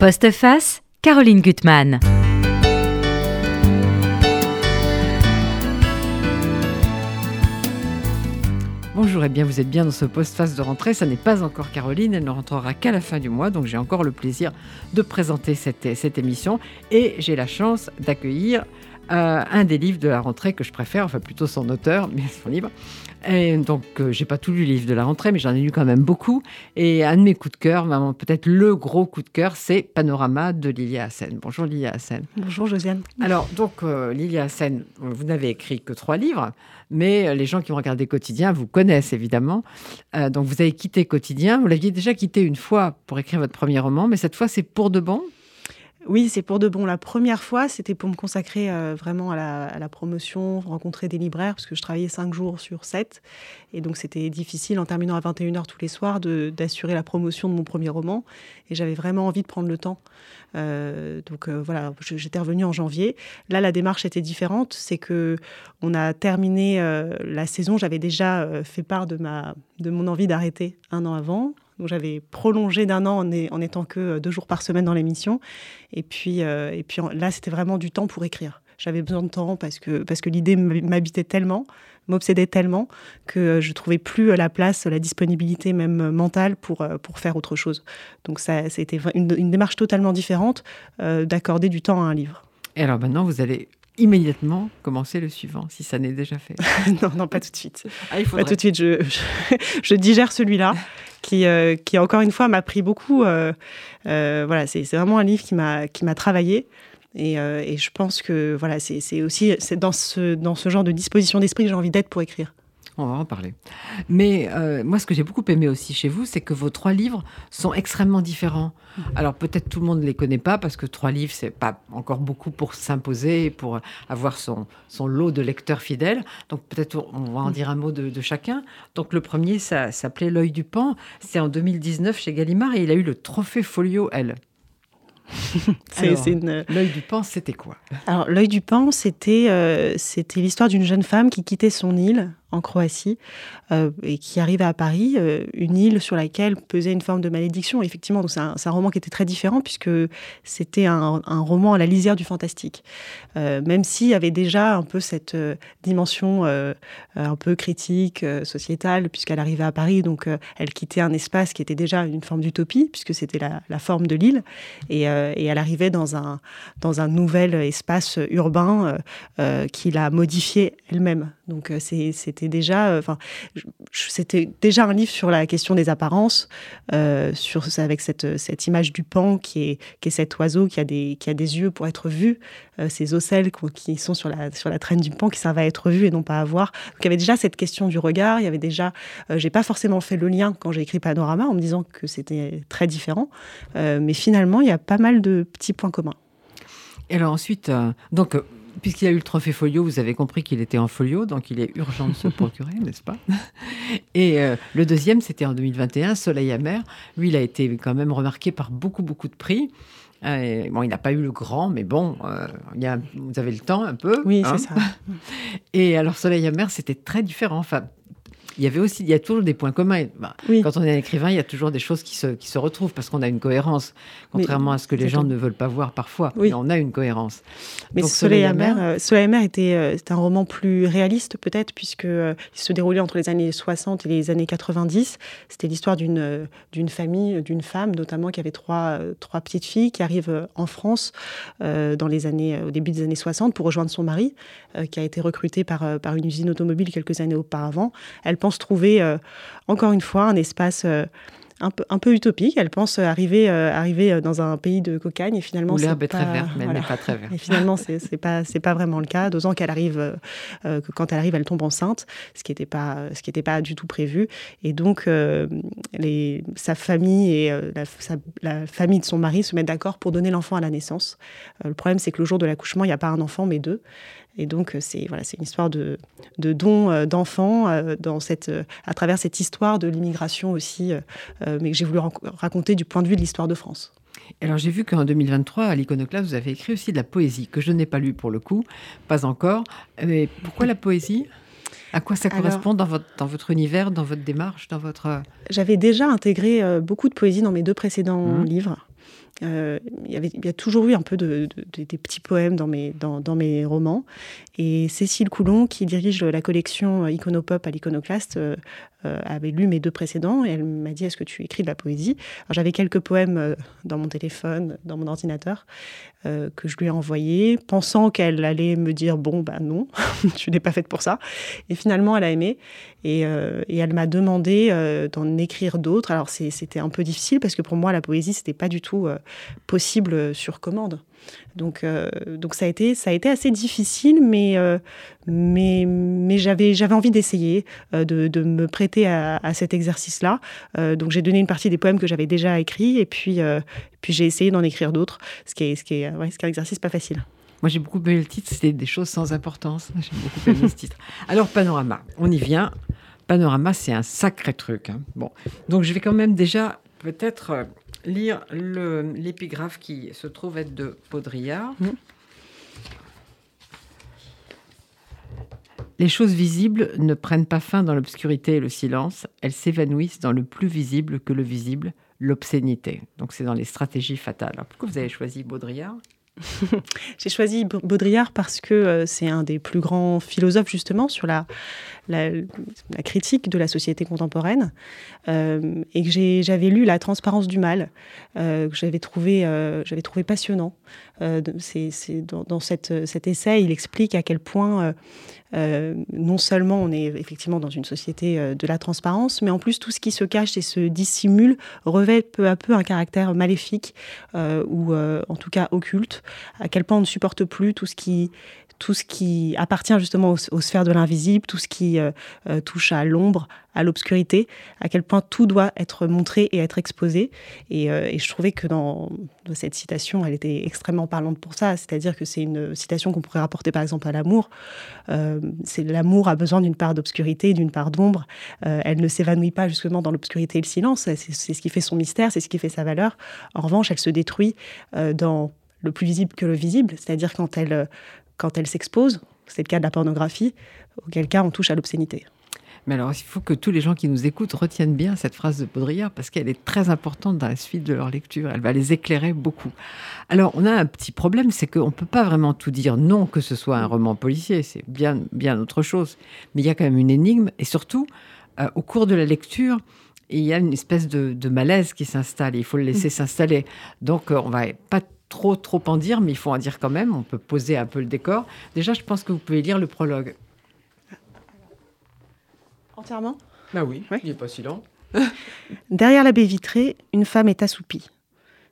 Postface, Caroline Gutmann. Bonjour et bien vous êtes bien dans ce postface de rentrée. Ça n'est pas encore Caroline, elle ne rentrera qu'à la fin du mois, donc j'ai encore le plaisir de présenter cette émission et j'ai la chance d'accueillir euh, un des livres de la rentrée que je préfère, enfin plutôt son auteur, mais son livre. Et donc, euh, j'ai pas tout lu le livre de la rentrée, mais j'en ai lu quand même beaucoup. Et un de mes coups de cœur, peut-être le gros coup de cœur, c'est Panorama de Lilia Hassen. Bonjour Lilia Hassen. Bonjour Josiane. Alors, donc, euh, Lilia Hassen, vous n'avez écrit que trois livres, mais les gens qui ont regardé Quotidien vous connaissent évidemment. donc, vous avez quitté Quotidien. Vous l'aviez déjà quitté une fois pour écrire votre premier roman, mais cette fois, c'est pour de bon? Oui, c'est pour de bon. La première fois, c'était pour me consacrer euh, vraiment à la, promotion, rencontrer des libraires, parce que je travaillais cinq jours sur sept. Et donc, c'était difficile, en terminant à 21h tous les soirs, d'assurer la promotion de mon premier roman. Et j'avais vraiment envie de prendre le temps. Euh, donc euh, voilà, j'étais revenue en janvier. Là, la démarche était différente. C'est que on a terminé la saison. J'avais déjà fait part de, ma, de mon envie d'arrêter un an avant. Donc j'avais prolongé d'un an en, en, étant que euh, deux jours par semaine dans l'émission. Et puis, euh, et puis là, c'était vraiment du temps pour écrire. J'avais besoin de temps parce que, parce que l'idée m'habitait tellement, m'obsédait tellement que je trouvais plus la place, la disponibilité même mentale pour, euh, pour faire autre chose. Donc ça, c'était une, une, démarche totalement différente d'accorder du temps à un livre. Et alors maintenant, vous allez immédiatement commencer le suivant, si ça n'est déjà fait. non, non, pas tout de suite. Ah, Pas tout de suite. Je, je, digère celui-là, qui, euh, qui encore une fois m'a pris beaucoup. Euh, euh, voilà, c'est vraiment un livre qui m'a qui m'a travaillé. Et, et, je pense que voilà, c'est aussi c'est dans ce dans ce genre de disposition d'esprit que j'ai envie d'être pour écrire. On va en parler. Mais euh, moi, ce que j'ai beaucoup aimé aussi chez vous, c'est que vos trois livres sont extrêmement différents. Mhm. Alors peut-être tout le monde ne les connaît pas parce que trois livres, c'est pas encore beaucoup pour s'imposer, pour avoir son, son lot de lecteurs fidèles. Donc peut-être on va en mhm. dire un mot de, chacun. Donc le premier, ça s'appelait L'œil du pan. C'est en 2019 chez Gallimard et il a eu le trophée Folio L. L'œil du pan, c'était quoi? Alors, l'œil du pan, c'était euh, c'était l'histoire d'une jeune femme qui quittait son île en Croatie euh, et qui arrivait à Paris, euh, une île sur laquelle pesait une forme de malédiction. Effectivement, c'est un, roman qui était très différent puisque c'était un, roman à la lisière du fantastique. même s'il y avait déjà un peu cette dimension un peu critique, sociétale, puisqu'elle arrivait à Paris, donc elle quittait un espace qui était déjà une forme d'utopie, puisque c'était la, la, forme de l'île. Et euh, elle arrivait dans un, dans un nouvel espace urbain euh, euh, qui l'a modifié elle-même. Donc c'était déjà, enfin, c'était déjà un livre sur la question des apparences, sur avec cette, image du pan qui est, cet oiseau qui a des, yeux pour être vu, ces ocelles qui sont sur la, traîne du pan qui servent à être vu et non pas à voir. Donc il y avait déjà cette question du regard. Il y avait déjà, j'ai pas forcément fait le lien quand j'ai écrit Panorama en me disant que c'était très différent, mais finalement il y a pas mal de petits points communs. Et alors ensuite, euh, donc, euh, puisqu'il a eu le trophée folio, vous avez compris qu'il était en folio, donc il est urgent de se procurer, n'est-ce pas? Et euh, le deuxième, c'était en 2021, Soleil amer. Lui, il a été quand même remarqué par beaucoup, beaucoup de prix. bon, il n'a pas eu le grand, mais bon, il y a, vous avez le temps un peu. Oui, c'est hein ça. Et alors, Soleil amer, c'était très différent. Enfin, il y avait aussi, il y a toujours des points communs. Bah, quand on est un écrivain, il y a toujours des choses qui se, qui se retrouvent parce qu'on a une cohérence, contrairement à ce que les gens ne veulent pas voir parfois. Oui. on a une cohérence. Mais Soleil, amer, euh, Soleil amer était euh, un roman plus réaliste peut-être puisque euh, il se déroulait entre les années 60 et les années 90. C'était l'histoire d'une d'une famille, d'une femme notamment qui avait trois trois petites filles qui arrivent en France dans les années au début des années 60 pour rejoindre son mari qui a été recruté par par une usine automobile quelques années auparavant. Elle pense trouver, euh, encore une fois, un espace euh, un peu, un peu utopique. Elle pense arriver, euh, arriver dans un pays de cocagne et finalement. Où l'herbe est très verte, mais elle n'est pas très verte. Et finalement, c'est n'est pas, pas vraiment le cas. Deux ans qu'elle arrive, que quand elle arrive, elle tombe enceinte, ce qui n'était pas, ce qui pas du tout prévu. Et donc, les, sa famille et la, la, famille de son mari se mettent d'accord pour donner l'enfant à la naissance. le problème, c'est que le jour de l'accouchement, il n'y a pas un enfant, mais deux. Et donc, euh, c'est voilà, une histoire de, de don euh, d'enfants euh, à travers cette histoire de l'immigration aussi, mais que j'ai voulu raconter du point de vue de l'histoire de France. Alors j'ai vu qu'en 2023, à l'Iconoclaste, vous avez écrit aussi de la poésie, que je n'ai pas lu pour le coup, pas encore. Mais pourquoi la poésie? À quoi ça correspond dans, votre, dans votre univers, dans votre démarche, dans votre... J'avais déjà intégré beaucoup de poésie dans mes deux précédents mmh. livres. Il, y il y a toujours eu un peu de, des petits poèmes dans mes, dans, mes romans. Et Cécile Coulon, qui dirige la collection Iconopop à l'Iconoclaste, euh, avait lu mes deux précédents et elle m'a dit Est-ce que tu écris de la poésie? J'avais quelques poèmes euh, dans mon téléphone, dans mon ordinateur, euh, que je lui ai envoyés, pensant qu'elle allait me dire Bon, ben non, tu n'es pas faite pour ça. Et finalement, elle a aimé et, et elle m'a demandé d'en écrire d'autres. Alors, c'était un peu difficile parce que pour moi, la poésie, c'était pas du tout possible sur commande. Donc, euh, donc ça, a été, ça a été assez difficile, mais, euh, mais, mais j'avais, j'avais envie d'essayer, euh, de, de, me prêter à, cet exercice-là. donc j'ai donné une partie des poèmes que j'avais déjà écrits, et puis, puis j'ai essayé d'en écrire d'autres, ce qui est, ce qui est, ouais, ce qui est un exercice pas facile. Moi, j'ai beaucoup aimé le titre, c'était des choses sans importance. J'ai beaucoup aimé ce titre. Alors, Panorama, on y vient. Panorama, c'est un sacré truc. Hein. Bon, donc je vais quand même déjà peut-être lire l'épigraphe qui se trouve être de Baudrillard. Mmh. Les choses visibles ne prennent pas fin dans l'obscurité et le silence, elles s'évanouissent dans le plus visible que le visible, l'obscénité. Donc c'est dans les stratégies fatales. pourquoi vous avez choisi Baudrillard? J'ai choisi Baudrillard parce que euh, c'est un des plus grands philosophes justement sur la, la, critique de la société contemporaine, euh, et que j'avais lu La transparence du mal, euh, que j'avais trouvé, euh, passionnant. dans, cet essai, il explique à quel point non seulement on est effectivement dans une société de la transparence, mais en plus tout ce qui se cache et se dissimule revêt peu à peu un caractère maléfique ou en tout cas occulte, à quel point on ne supporte plus tout ce qui tout ce qui appartient justement aux, sphères de l'invisible, tout ce qui euh, euh, touche à l'ombre, à l'obscurité, à quel point tout doit être montré et être exposé. Et, euh, je trouvais que dans, cette citation, elle était extrêmement parlante pour ça. C'est-à-dire que c'est une citation qu'on pourrait rapporter par exemple à l'amour. l'amour a besoin d'une part d'obscurité, d'une part d'ombre. elle ne s'évanouit pas justement dans l'obscurité et le silence. C'est ce qui fait son mystère, c'est ce qui fait sa valeur. En revanche, elle se détruit dans le plus visible que le visible, c'est-à-dire quand elle quand elle s'expose, c'est le cas de la pornographie, auquel cas on touche à l'obscénité. Mais alors, il faut que tous les gens qui nous écoutent retiennent bien cette phrase de Baudrillard parce qu'elle est très importante dans la suite de leur lecture. Elle va les éclairer beaucoup. Alors, on a un petit problème, c'est qu'on ne peut pas vraiment tout dire. Non que ce soit un roman policier, c'est bien, bien autre chose. Mais il y a quand même une énigme et surtout, euh, au cours de la lecture, il y a une espèce de, malaise qui s'installe. Il faut le laisser mmh. s'installer. Donc, euh, on va pas trop, trop en dire, mais il faut en dire quand même. On peut poser un peu le décor. Déjà, je pense que vous pouvez lire le prologue. Entièrement? Bah oui, il n'est pas si long. Derrière la baie vitrée, une femme est assoupie.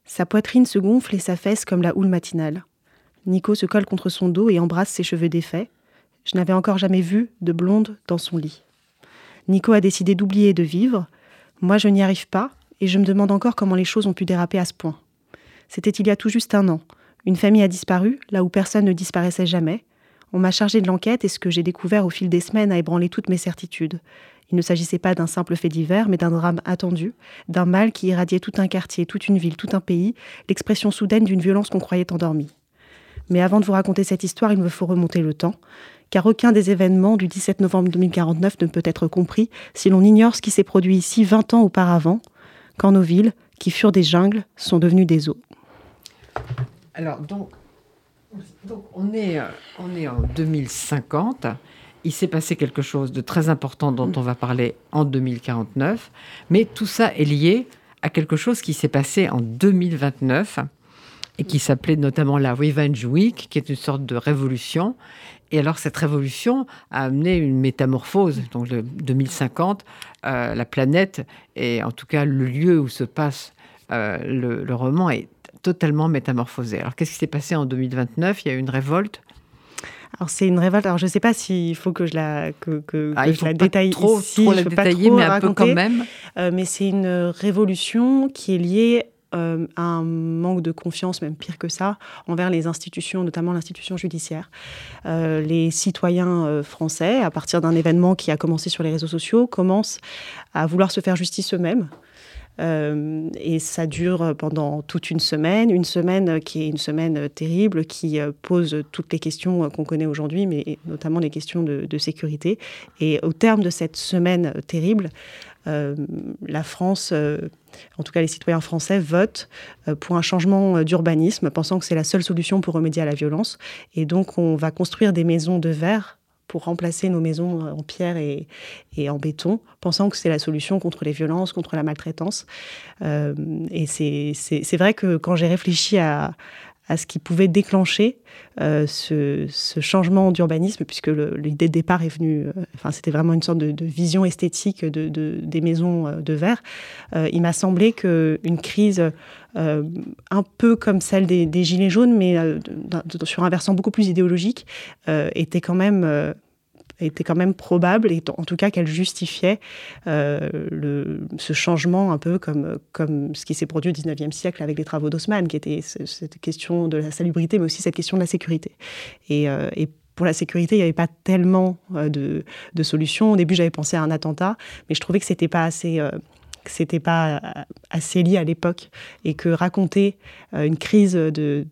Sa poitrine se gonfle et s'affaisse comme la houle matinale. Nico se colle contre son dos et embrasse ses cheveux défaits. Je n'avais encore jamais vu de blonde dans son lit. Nico a décidé d'oublier de vivre. Moi, je n'y arrive pas et je me demande encore comment les choses ont pu déraper à ce point. C'était il y a tout juste un an. Une famille a disparu, là où personne ne disparaissait jamais. On m'a chargé de l'enquête et ce que j'ai découvert au fil des semaines a ébranlé toutes mes certitudes. Il ne s'agissait pas d'un simple fait divers, mais d'un drame attendu, d'un mal qui irradiait tout un quartier, toute une ville, tout un pays, l'expression soudaine d'une violence qu'on croyait endormie. Mais avant de vous raconter cette histoire, il me faut remonter le temps, car aucun des événements du 17 novembre 2049 ne peut être compris si l'on ignore ce qui s'est produit ici 20 ans auparavant, quand nos villes, qui furent des jungles, sont devenues des eaux. Alors, donc, on, est, euh, on est en 2050. Il s'est passé quelque chose de très important dont on va parler en 2049. Mais tout ça est lié à quelque chose qui s'est passé en 2029 et qui s'appelait notamment la Revenge Week, qui est une sorte de révolution. Et alors cette révolution a amené une métamorphose. Donc le 2050, euh, la planète, et en tout cas le lieu où se passe euh, le, le, roman, est totalement métamorphosé. Alors qu'est-ce qui s'est passé en 2029 Il y a eu une révolte? Alors c'est une révolte. Alors je ne sais pas s'il faut que je la que, que, ah, je la détaille trop, ici. Trop la détailler, mais un peu quand même. Euh, mais c'est une révolution qui est liée euh, à un manque de confiance, même pire que ça, envers les institutions, notamment l'institution judiciaire. Euh, les citoyens français, à partir d'un événement qui a commencé sur les réseaux sociaux, commencent à vouloir se faire justice eux-mêmes. Et ça dure pendant toute une semaine, une semaine qui est une semaine terrible, qui pose toutes les questions qu'on connaît aujourd'hui, mais notamment les questions de, sécurité. Et au terme de cette semaine terrible, la France en tout cas les citoyens français, votent euh, pour un changement euh, d'urbanisme, pensant que c'est la seule solution pour remédier à la violence. Et donc on va construire des maisons de verre pour remplacer nos maisons euh, en pierre et, en béton, pensant que c'est la solution contre les violences, contre la maltraitance. et c'est vrai que quand j'ai réfléchi à, à ce qui pouvait déclencher euh, ce, changement d'urbanisme, puisque l'idée de départ est venue, euh, c'était vraiment une sorte de, vision esthétique de, des maisons euh, de verre. il m'a semblé qu'une crise un peu comme celle des, des Gilets jaunes, mais sur un versant beaucoup plus idéologique, était quand même était quand même probable, et en tout cas qu'elle justifiait euh, ce changement un peu comme, comme ce qui s'est produit au 19e siècle avec les travaux d'Haussmann, qui était cette question de la salubrité, mais aussi cette question de la sécurité. Et, euh, pour la sécurité, il n'y avait pas tellement euh, de, solutions. Au début, j'avais pensé à un attentat, mais je trouvais que c'était pas assez c'était pas assez lié à l'époque et que raconter une crise de,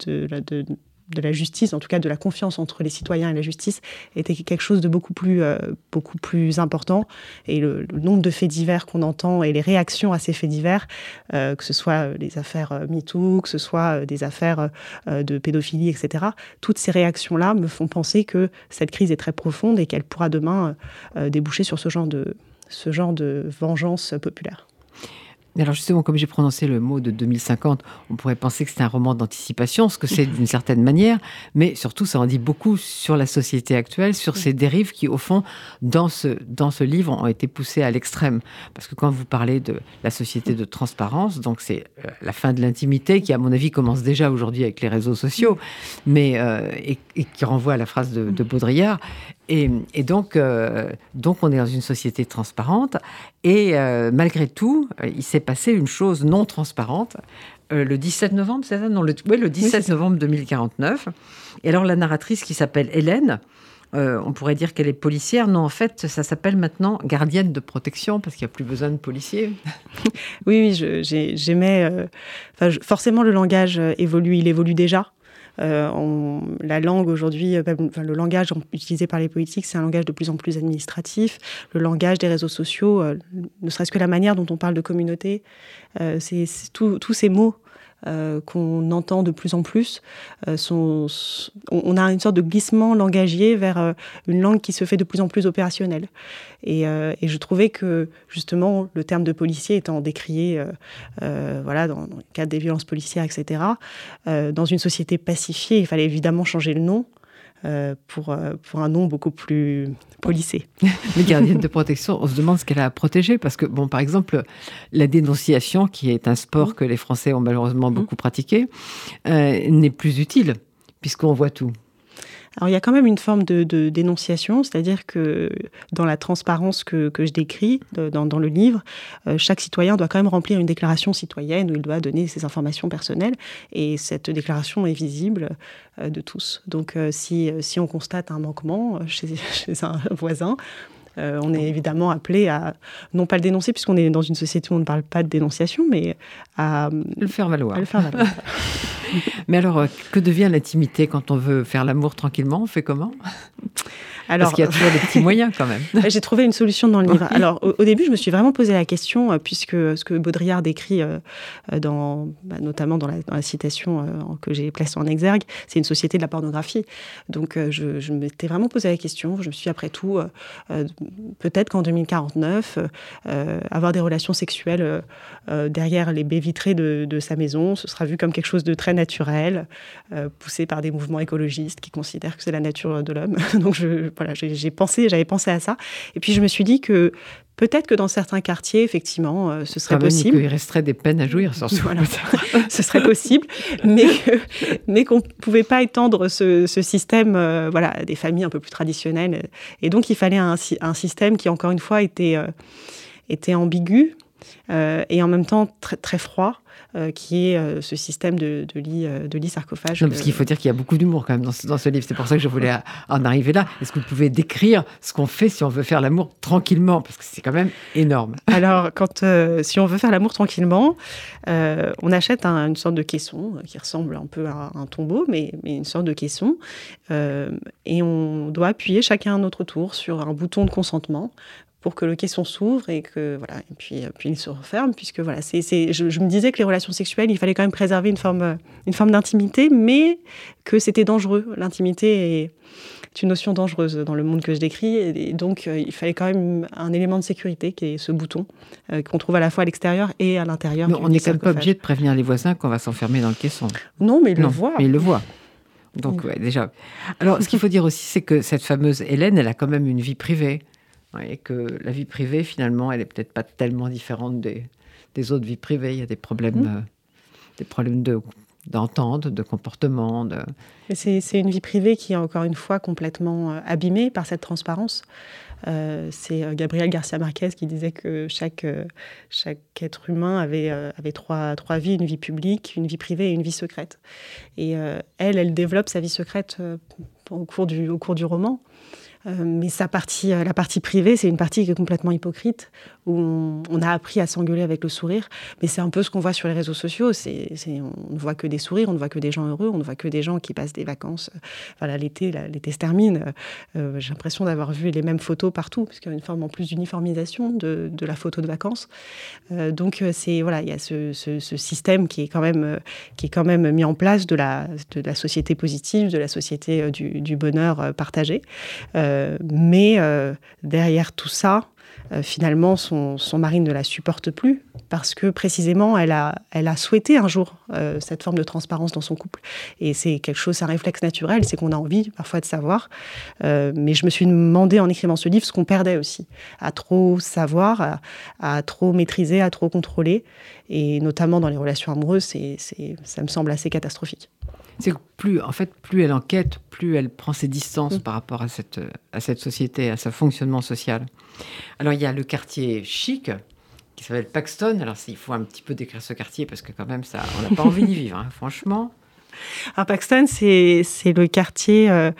de la justice, en tout cas de la confiance entre les citoyens et la justice, était quelque chose de beaucoup plus, euh, beaucoup plus important. Et le, nombre de faits divers qu'on entend et les réactions à ces faits divers, euh, que ce soit les affaires euh, MeToo, que ce soit des affaires de pédophilie, etc., toutes ces réactions-là me font penser que cette crise est très profonde et qu'elle pourra demain déboucher sur ce genre de, ce genre de vengeance populaire alors justement, comme j'ai prononcé le mot de 2050, on pourrait penser que c'est un roman d'anticipation, ce que c'est d'une certaine manière, mais surtout ça en dit beaucoup sur la société actuelle, sur ces dérives qui, au fond, dans ce, dans ce livre, ont été poussées à l'extrême. Parce que quand vous parlez de la société de transparence, donc c'est euh, la fin de l'intimité, qui à mon avis commence déjà aujourd'hui avec les réseaux sociaux, mais euh, qui renvoie à la phrase de Baudrillard, et, donc, euh, donc, on est dans une société transparente. Et euh, malgré tout, euh, il s'est passé une chose non transparente. le 17 novembre, c'est ça? Non, le, Oui, le 17 novembre 2049. Et alors, la narratrice qui s'appelle Hélène, on pourrait dire qu'elle est policière. Non, en fait, ça s'appelle maintenant gardienne de protection parce qu'il n'y a plus besoin de policiers. oui, oui, j'aimais. forcément, le langage évolue. Il évolue déjà. Euh, la langue aujourd'hui, euh, le langage utilisé par les politiques, c'est un langage de plus en plus administratif. Le langage des réseaux sociaux, euh, ne serait-ce que la manière dont on parle de communauté, c'est tous ces mots euh, qu'on entend de plus en plus. Euh, on, a une sorte de glissement langagier vers euh, une langue qui se fait de plus en plus opérationnelle. Et, je trouvais que justement le terme de policier étant décrié, voilà, dans, dans, le cadre des violences policières, etc., dans une société pacifiée, il fallait évidemment changer le nom. Euh, pour, euh, pour un nom beaucoup plus policé. Les gardiennes de protection, on se demande ce qu'elle a à protéger parce que, bon, par exemple, la dénonciation, qui est un sport mmh. que les Français ont malheureusement mmh. beaucoup pratiqué, euh, n'est plus utile puisqu'on voit tout. Alors il y a quand même une forme de, dénonciation, c'est-à-dire que dans la transparence que, je décris dans, le livre, euh, chaque citoyen doit quand même remplir une déclaration citoyenne où il doit donner ses informations personnelles et cette déclaration est visible euh, de tous. Donc euh, si, si on constate un manquement chez un voisin, euh, on est évidemment appelé à non pas le dénoncer, puisqu'on est dans une société où on ne parle pas de dénonciation, mais à le faire valoir. le faire valoir. mais alors, euh, que devient l'intimité quand on veut faire l'amour tranquillement? On fait comment? Alors, Parce qu'il y a toujours des petits moyens quand même. J'ai trouvé une solution dans le livre. Alors au, début, je me suis vraiment posé la question, euh, puisque ce que Baudrillard décrit, dans, bah, notamment dans la, citation que j'ai placée en exergue, c'est une société de la pornographie. Donc je, je m'étais vraiment posé la question. Je me suis après tout peut-être qu'en 2049, euh, avoir des relations sexuelles euh, euh, derrière les baies vitrées de, sa maison, ce sera vu comme quelque chose de très naturel, poussé par des mouvements écologistes qui considèrent que c'est la nature de l'homme. Donc voilà, j'ai pensé, j'avais pensé à ça. Et puis je me suis dit que Peut-être que dans certains quartiers, effectivement, ce serait possible. Il resterait des peines à jouir ce voilà. ce serait possible, mais mais qu'on ne pouvait pas étendre ce, système, voilà, à des familles un peu plus traditionnelles. Et donc, il fallait un, un système qui, encore une fois, était était ambigu euh, et en même temps très, très froid. Qui est ce système de, de lit, de lit sarcophage. Non, parce qu'il faut dire qu'il y a beaucoup d'humour quand même dans ce, dans ce livre. C'est pour ça que je voulais en arriver là. Est-ce que vous pouvez décrire ce qu'on fait si on veut faire l'amour tranquillement? Parce que c'est quand même énorme. Alors, quand, si on veut faire l'amour tranquillement, on achète une sorte de caisson qui ressemble un peu à un tombeau, mais, mais une sorte de caisson. et on doit appuyer chacun à notre tour sur un bouton de consentement pour que le caisson s'ouvre et que voilà et puis puis il se referme puisque voilà c'est je, je, me disais que les relations sexuelles il fallait quand même préserver une forme une forme d'intimité mais que c'était dangereux. L'intimité est une notion dangereuse dans le monde que je décris et donc euh, il fallait quand même un élément de sécurité qui est ce bouton euh, qu'on trouve à la fois à l'extérieur et à l'intérieur on n'est quand même pas obligé de prévenir les voisins qu'on va s'enfermer dans le caisson. Non mais ils le voient. mais ils le voient. Donc, ouais, déjà. Alors, ce qu'il faut dire aussi, c'est que cette fameuse Hélène, elle a quand même une vie privée. Et que la vie privée, finalement, elle est peut-être pas tellement différente des, des, autres vies privées. Il y a des problèmes, mmh. euh, des problèmes de d'entente, de comportement. De... C'est une vie privée qui est encore une fois complètement euh, abîmée par cette transparence. Euh, c'est Gabriel Garcia Marquez qui disait que chaque, chaque être humain avait, avait trois, trois vies, une vie publique, une vie privée et une vie secrète. Et elle, elle développe sa vie secrète au cours du, au cours du roman. Euh, mais euh, la partie privée, c'est une partie qui est complètement hypocrite, où on, a appris à s'engueuler avec le sourire. Mais c'est un peu ce qu'on voit sur les réseaux sociaux. C'est, on ne voit que des sourires, on ne voit que des gens heureux, on ne voit que des gens qui passent des vacances. Voilà, l'été, l'été se termine. Euh, j'ai l'impression d'avoir vu les mêmes photos partout, parce qu'il y a une forme en plus d'uniformisation de, la photo de vacances. donc c'est voilà, il y a ce, système qui est quand même qui est quand même mis en place de la société positive, de la société du, bonheur partagé. Euh, mais euh, derrière tout ça, euh, finalement, son, mari ne la supporte plus parce que précisément, elle a, souhaité un jour euh, cette forme de transparence dans son couple. Et c'est quelque chose, c'est un réflexe naturel, c'est qu'on a envie parfois de savoir. Euh, mais je me suis demandé en écrivant ce livre ce qu'on perdait aussi, à trop savoir, à, à, trop maîtriser, à trop contrôler. Et notamment dans les relations amoureuses, c'est, ça me semble assez catastrophique c'est que plus, en fait, plus elle enquête, plus elle prend ses distances mmh. par rapport à cette, à cette société, à ce fonctionnement social. Alors, il y a le quartier chic, qui s'appelle Paxton. Alors, il faut un petit peu décrire ce quartier, parce que quand même, ça, on n'a pas envie d'y vivre, hein, franchement. À Paxton, c'est le quartier, euh,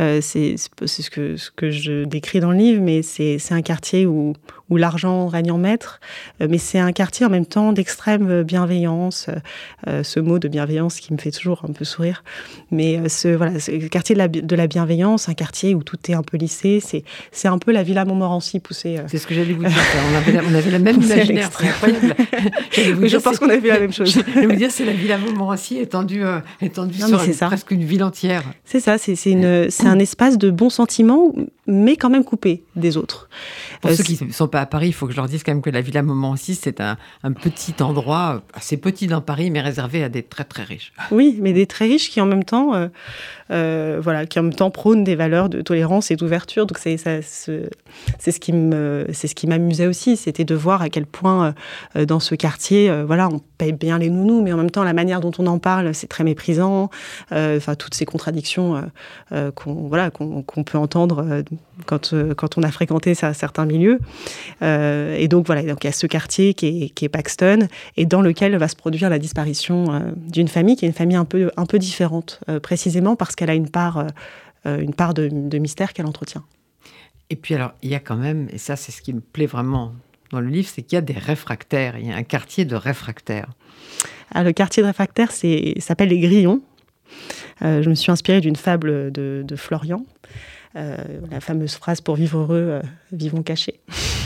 euh, c'est ce que, ce que je décris dans le livre, mais c'est un quartier où, où l'argent règne en maître, euh, mais c'est un quartier en même temps d'extrême bienveillance, euh, ce mot de bienveillance qui me fait toujours un peu sourire. Mais euh, ce, voilà, le quartier de la, de la, bienveillance, un quartier où tout est un peu lissé, c'est un peu la Villa Montmorency poussée. C'est ce que j'allais vous dire, on avait la, on avait la même imaginaire, c'est incroyable. je pense qu'on a vu la même chose. Je vais vous dire, c'est la Villa Montmorency étendue, euh, étendue non, sur une, presque une ville entière. C'est ça, c'est un espace de bons sentiments, mais quand même coupé des autres. Pour ceux qui ne sont pas à Paris, il faut que je leur dise quand même que la Villa Montmorency, c'est un, un, petit endroit assez petit dans Paris, mais réservé à des très très riches. Oui, mais des très riches qui en même temps, euh, euh, voilà, qui en même temps prônent des valeurs de tolérance et d'ouverture. Donc c'est ce qui me, c'est ce qui m'amusait aussi, c'était de voir à quel point euh, dans ce quartier, euh, voilà, on paye bien les nounous, mais en même temps la manière dont on en parle, c'est très méprisant. Euh, enfin, toutes ces contradictions euh, euh, qu'on voilà qu'on qu peut entendre quand quand on a fréquenté ça, certains milieux. et donc voilà, donc il y a ce quartier qui est, qui est Paxton et dans lequel va se produire la disparition d'une famille qui est une famille un peu un peu différente, précisément parce qu'elle a une part une part de, de mystère qu'elle entretient. Et puis alors, il y a quand même, et ça c'est ce qui me plaît vraiment dans le livre, c'est qu'il y a des réfractaires, il y a un quartier de réfractaires. Ah, le quartier de réfractaires s'appelle les Grillons. Euh, je me suis inspirée d'une fable de, de Florian. Euh, la fameuse phrase pour vivre heureux, euh, vivons cachés.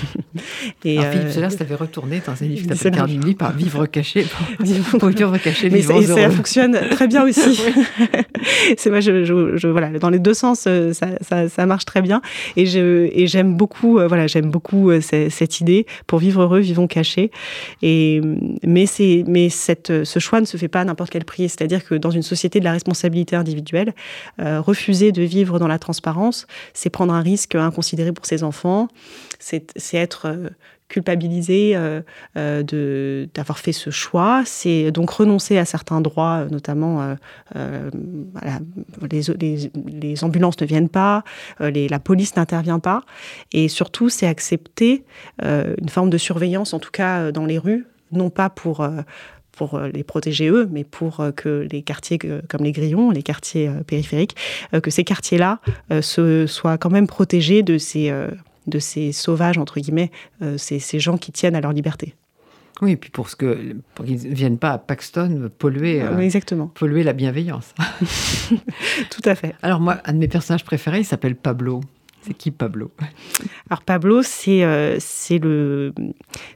Et Alors, Philippe euh, t'avait retourné dans un livre qui s'appelle Carmini par vivre caché, pour, pour vivre caché, Mais vivre ça, fonctionne très bien aussi. c'est moi, je, je, je, voilà, dans les deux sens, ça, ça, ça marche très bien. Et je et j'aime beaucoup, voilà, j'aime beaucoup cette idée pour vivre heureux, vivons cachés. Et mais c'est mais cette ce choix ne se fait pas à n'importe quel prix. C'est-à-dire que dans une société de la responsabilité individuelle, euh, refuser de vivre dans la transparence c'est prendre un risque inconsidéré pour ses enfants, c'est être euh, culpabilisé euh, euh, d'avoir fait ce choix, c'est donc renoncer à certains droits, notamment les, les, ambulances ne viennent pas, la police n'intervient pas, et surtout c'est accepter une forme de surveillance, en tout cas dans les rues, non pas pour pour les protéger eux, mais pour que les quartiers comme les Grillons, les quartiers périphériques, que ces quartiers-là soient quand même protégés de ces de ces sauvages entre guillemets, ces, ces gens qui tiennent à leur liberté. Oui, et puis pour, ce que, pour qu'ils ne viennent pas à Paxton polluer, Exactement. polluer la bienveillance. Tout à fait. Alors moi, un de mes personnages préférés, il s'appelle Pablo. C'est qui Pablo? Alors Pablo, c'est euh, c'est le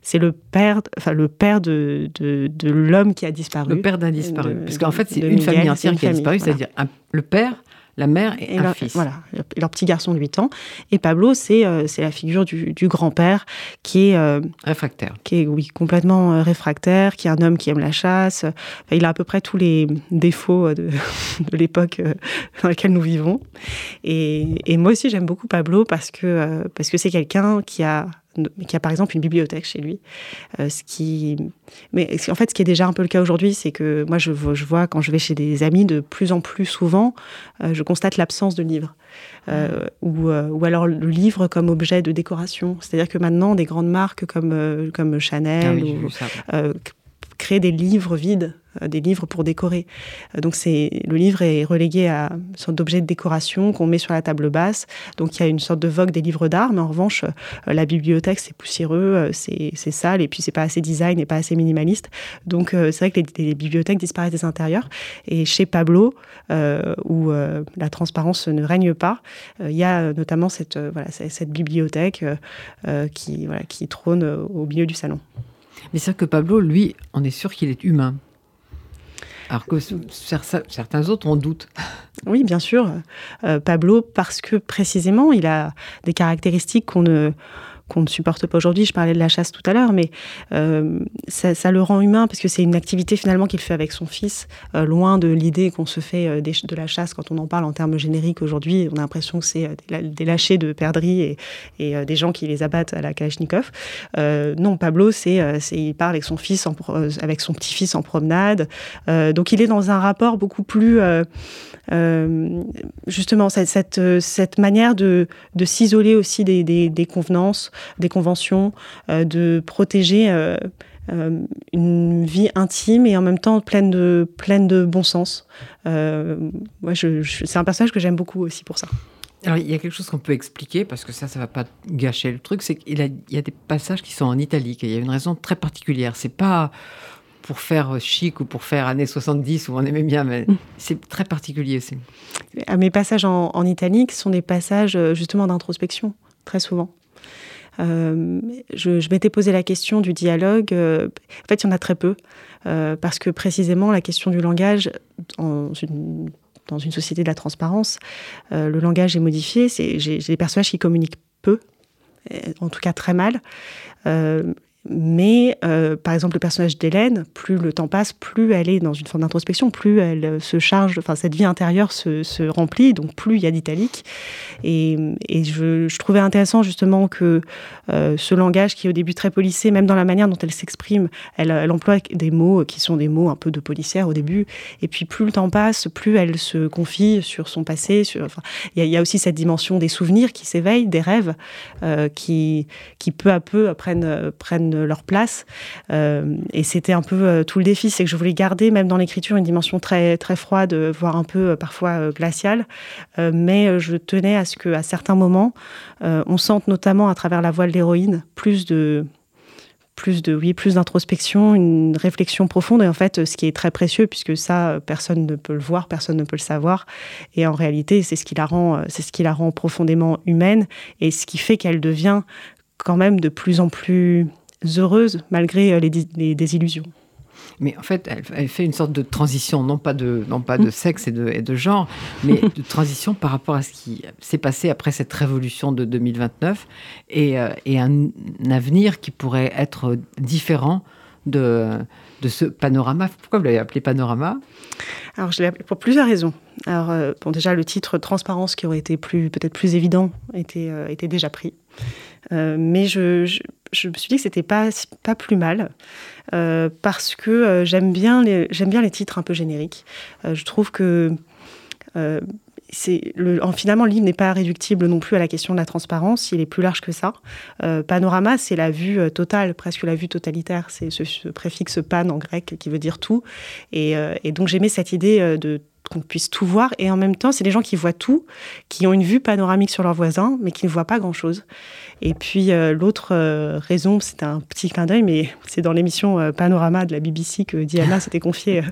c'est le père enfin le père de, de, de l'homme qui a disparu. Le père d'un disparu. Parce qu'en fait, c'est une famille entière qui a disparu, c'est-à-dire le père, la mère et, un leur, fils. Voilà, leur petit garçon de 8 ans. Et Pablo, c'est euh, la figure du, du grand-père qui est... Euh, réfractaire. Qui est, oui, complètement euh, réfractaire, qui est un homme qui aime la chasse. Enfin, il a à peu près tous les défauts de, de l'époque dans laquelle nous vivons. Et, et moi aussi, j'aime beaucoup Pablo parce que parce que c'est quelqu'un qui a qui a par exemple une bibliothèque chez lui. Euh, ce qui, mais en fait, ce qui est déjà un peu le cas aujourd'hui, c'est que moi, je, je, vois quand je vais chez des amis de plus en plus souvent, euh, je constate l'absence de livres. Euh, ou, ou, alors le livre comme objet de décoration. C'est-à-dire que maintenant, des grandes marques comme, comme Chanel ah oui, ou, créent des livres vides euh, des livres pour décorer. Euh, donc c'est le livre est relégué à une sorte d'objet de décoration qu'on met sur la table basse. Donc il y a une sorte de vogue des livres d'art, mais en revanche euh, la bibliothèque c'est poussiéreux, c'est sale et puis c'est pas assez design et pas assez minimaliste. Donc c'est vrai que les, bibliothèques disparaissent des intérieurs. Et chez Pablo, où la transparence ne règne pas, il y a notamment cette voilà cette bibliothèque qui voilà qui trône au milieu du salon. Mais c'est que Pablo, lui, on est sûr qu'il est humain. Alors que certains autres en doutent. Oui, bien sûr. Euh, Pablo, parce que précisément, il a des caractéristiques qu'on ne qu'on ne supporte pas aujourd'hui. Je parlais de la chasse tout à l'heure, mais euh, ça, le rend humain parce que c'est une activité finalement qu'il fait avec son fils, euh, loin de l'idée qu'on se fait euh, de la chasse quand on en parle en termes génériques aujourd'hui. On a l'impression que c'est des, lâchers de perdrix et, des gens qui les abattent à la Kalachnikov. Non, Pablo, c'est il parle avec son fils, avec son petit-fils en promenade. donc il est dans un rapport beaucoup plus justement cette, manière de, s'isoler aussi des convenances des conventions, euh, de protéger euh, euh, une vie intime et en même temps pleine de, pleine de bon sens. moi, je, je, c'est un personnage que j'aime beaucoup aussi pour ça. Alors, il y a quelque chose qu'on peut expliquer, parce que ça, ça va pas gâcher le truc, c'est qu'il y a des passages qui sont en italique, et il y a une raison très particulière. C'est pas pour faire chic ou pour faire années 70 où on aimait bien, mais mm. c'est très particulier aussi. Mes passages en, en italique sont des passages justement d'introspection, très souvent. Euh, je, m'étais posé la question du dialogue. Euh, en fait, il y en a très peu, euh, parce que précisément la question du langage, dans une société de la transparence, le langage est modifié. J'ai des personnages qui communiquent peu, en tout cas très mal. Mais euh, par exemple le personnage d'Hélène, plus le temps passe, plus elle est dans une forme d'introspection, plus elle euh, se charge, enfin cette vie intérieure se, remplit, donc plus il y a d'italique. Et, je, trouvais intéressant justement que euh, ce langage qui est au début très policé, même dans la manière dont elle s'exprime, elle, emploie des mots qui sont des mots un peu de policière au début, et puis plus le temps passe, plus elle se confie sur son passé. Sur, enfin, il, y il y a aussi cette dimension des souvenirs qui s'éveillent, des rêves qui, qui peu à peu prennent, prennent leur place. Euh, et c'était un peu euh, tout le défi, c'est que je voulais garder, même dans l'écriture, une dimension très, très froide, voire un peu euh, parfois euh, glaciale. Euh, mais je tenais à ce qu'à certains moments, euh, on sente notamment à travers la voix de l'héroïne plus de plus de oui plus d'introspection une réflexion profonde et en fait ce qui est très précieux puisque ça personne ne peut le voir personne ne peut le savoir et en réalité c'est ce qui la rend c'est ce qui la rend profondément humaine et ce qui fait qu'elle devient quand même de plus en plus heureuse malgré euh, les, les désillusions. Mais en fait, elle, elle, fait une sorte de transition, non pas de, non pas de sexe et de, et de genre, mais de transition par rapport à ce qui s'est passé après cette révolution de 2029 et, euh, et un, un avenir qui pourrait être différent de, de ce panorama. Pourquoi vous l'avez appelé panorama? Alors, je l'ai appelé pour plusieurs raisons. Alors, euh, bon, déjà, le titre transparence qui aurait été plus, peut-être plus évident était, euh, était déjà pris. Euh, mais je, me suis dit que c'était pas, pas plus mal euh, parce que euh, j'aime bien, les, bien les titres un peu génériques. Je trouve que le, finalement, le livre n'est pas réductible non plus à la question de la transparence, il est plus large que ça. Panorama, c'est la vue totale, presque la vue totalitaire. C'est ce, préfixe pan en grec qui veut dire tout. Et, et donc j'aimais cette idée de qu'on puisse tout voir. Et en même temps, c'est des gens qui voient tout, qui ont une vue panoramique sur leurs voisins, mais qui ne voient pas grand-chose. Et puis euh, l'autre euh, raison, c'est un petit clin d'œil, mais c'est dans l'émission euh, Panorama de la BBC que Diana s'était confiée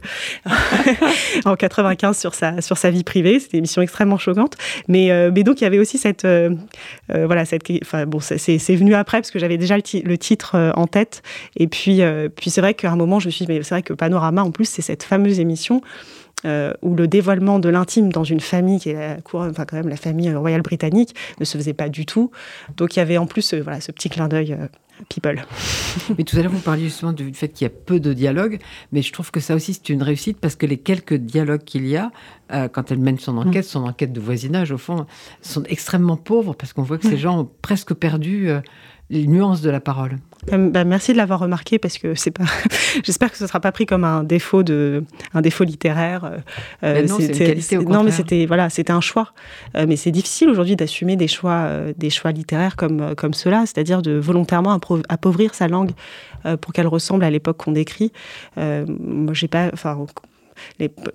en 95 sur sa, sur sa vie privée. C'était une émission extrêmement choquante. Mais, mais donc il y avait aussi cette... voilà, cette, bon, c'est venu après, parce que j'avais déjà le, titre en tête. Et puis, puis c'est vrai qu'à un moment, je me suis dit, mais c'est vrai que Panorama, en plus, c'est cette fameuse émission euh, où le dévoilement de l'intime dans une famille qui est la enfin quand même la famille royale britannique ne se faisait pas du tout. Donc il y avait en plus euh, voilà ce petit clin d'œil. Euh, people. Mais tout à l'heure, vous parliez justement du fait qu'il y a peu de dialogue, mais je trouve que ça aussi, c'est une réussite parce que les quelques dialogues qu'il y a, quand elle mène son enquête, son enquête de voisinage, au fond, sont extrêmement pauvres parce qu'on voit que ces gens ont presque perdu les nuances de la parole. Euh, bah, merci de l'avoir remarqué parce que c'est pas. J'espère que ce ne sera pas pris comme un défaut de, un défaut littéraire. Euh, euh, non, c'est une qualité, non, mais c'était voilà, c'était un choix. mais c'est difficile aujourd'hui d'assumer des choix, des choix littéraires comme comme cela, c'est-à-dire de volontairement appauvrir sa langue pour qu'elle ressemble à l'époque qu'on décrit. moi, j'ai pas, enfin.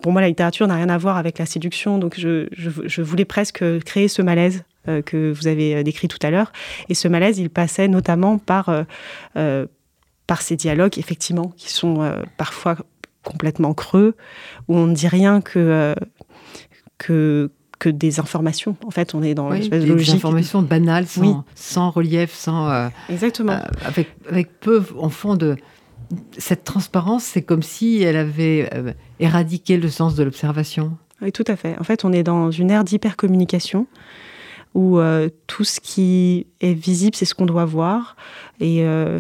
pour moi, la littérature n'a rien à voir avec la séduction, donc je, je, je voulais presque créer ce malaise que vous avez euh, décrit tout à l'heure. Et ce malaise, il passait notamment par, euh, par ces dialogues, effectivement, qui sont parfois complètement creux, où on ne dit rien que, que, que des informations. En fait, on est dans une espèce de logique. Des informations banales, sans, sans relief, sans. Exactement. avec, avec peu, en fond, de. Cette transparence, c'est comme si elle avait éradiqué le sens de l'observation. Oui, tout à fait. En fait, on est dans une ère d'hypercommunication où euh, tout ce qui est visible, c'est ce qu'on doit voir. Et, euh,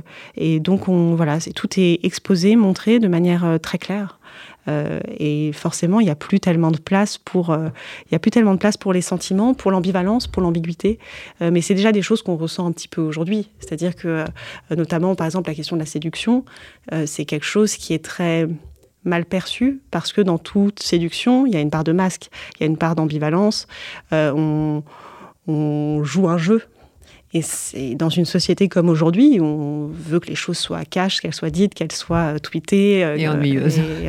donc, on, voilà, tout est exposé, montré de manière euh, très claire. et forcément, il n'y a plus tellement de place pour, les sentiments, pour l'ambivalence, pour l'ambiguïté. mais c'est déjà des choses qu'on ressent un petit peu aujourd'hui. C'est-à-dire que, notamment, par exemple, la question de la séduction, c'est quelque chose qui est très mal perçu parce que dans toute séduction, il y a une part de masque, il y a une part d'ambivalence. On joue un jeu. Et c'est dans une société comme aujourd'hui, on veut que les choses soient cash, qu'elles soient dites, qu'elles soient euh, tweetées euh, et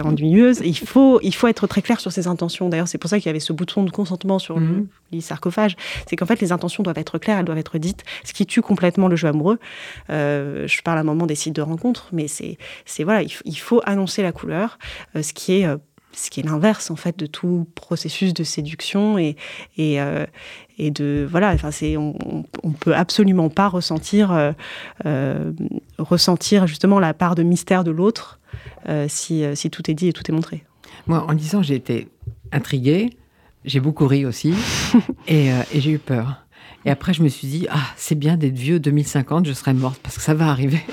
ennuyeuses. Et, il faut, il faut être très clair sur ses intentions. D'ailleurs, c'est pour ça qu'il y avait ce bouton de consentement sur le mhm. lit sarcophage. C'est qu'en fait, les intentions doivent être claires, elles doivent être dites, ce qui tue complètement le jeu amoureux. Euh, je parle à un moment des sites de rencontres, mais c'est, c'est voilà, il, faut annoncer la couleur, ce qui est ce qui est l'inverse en fait de tout processus de séduction et et, euh, et de voilà enfin c'est on, on peut absolument pas ressentir euh, euh, ressentir justement la part de mystère de l'autre si, si tout est dit et tout est montré. Moi en disant j'ai été intriguée, j'ai beaucoup ri aussi et, et j'ai eu peur. Et après, je me suis dit, ah, c'est bien d'être vieux, 2050, je serai morte, parce que ça va arriver.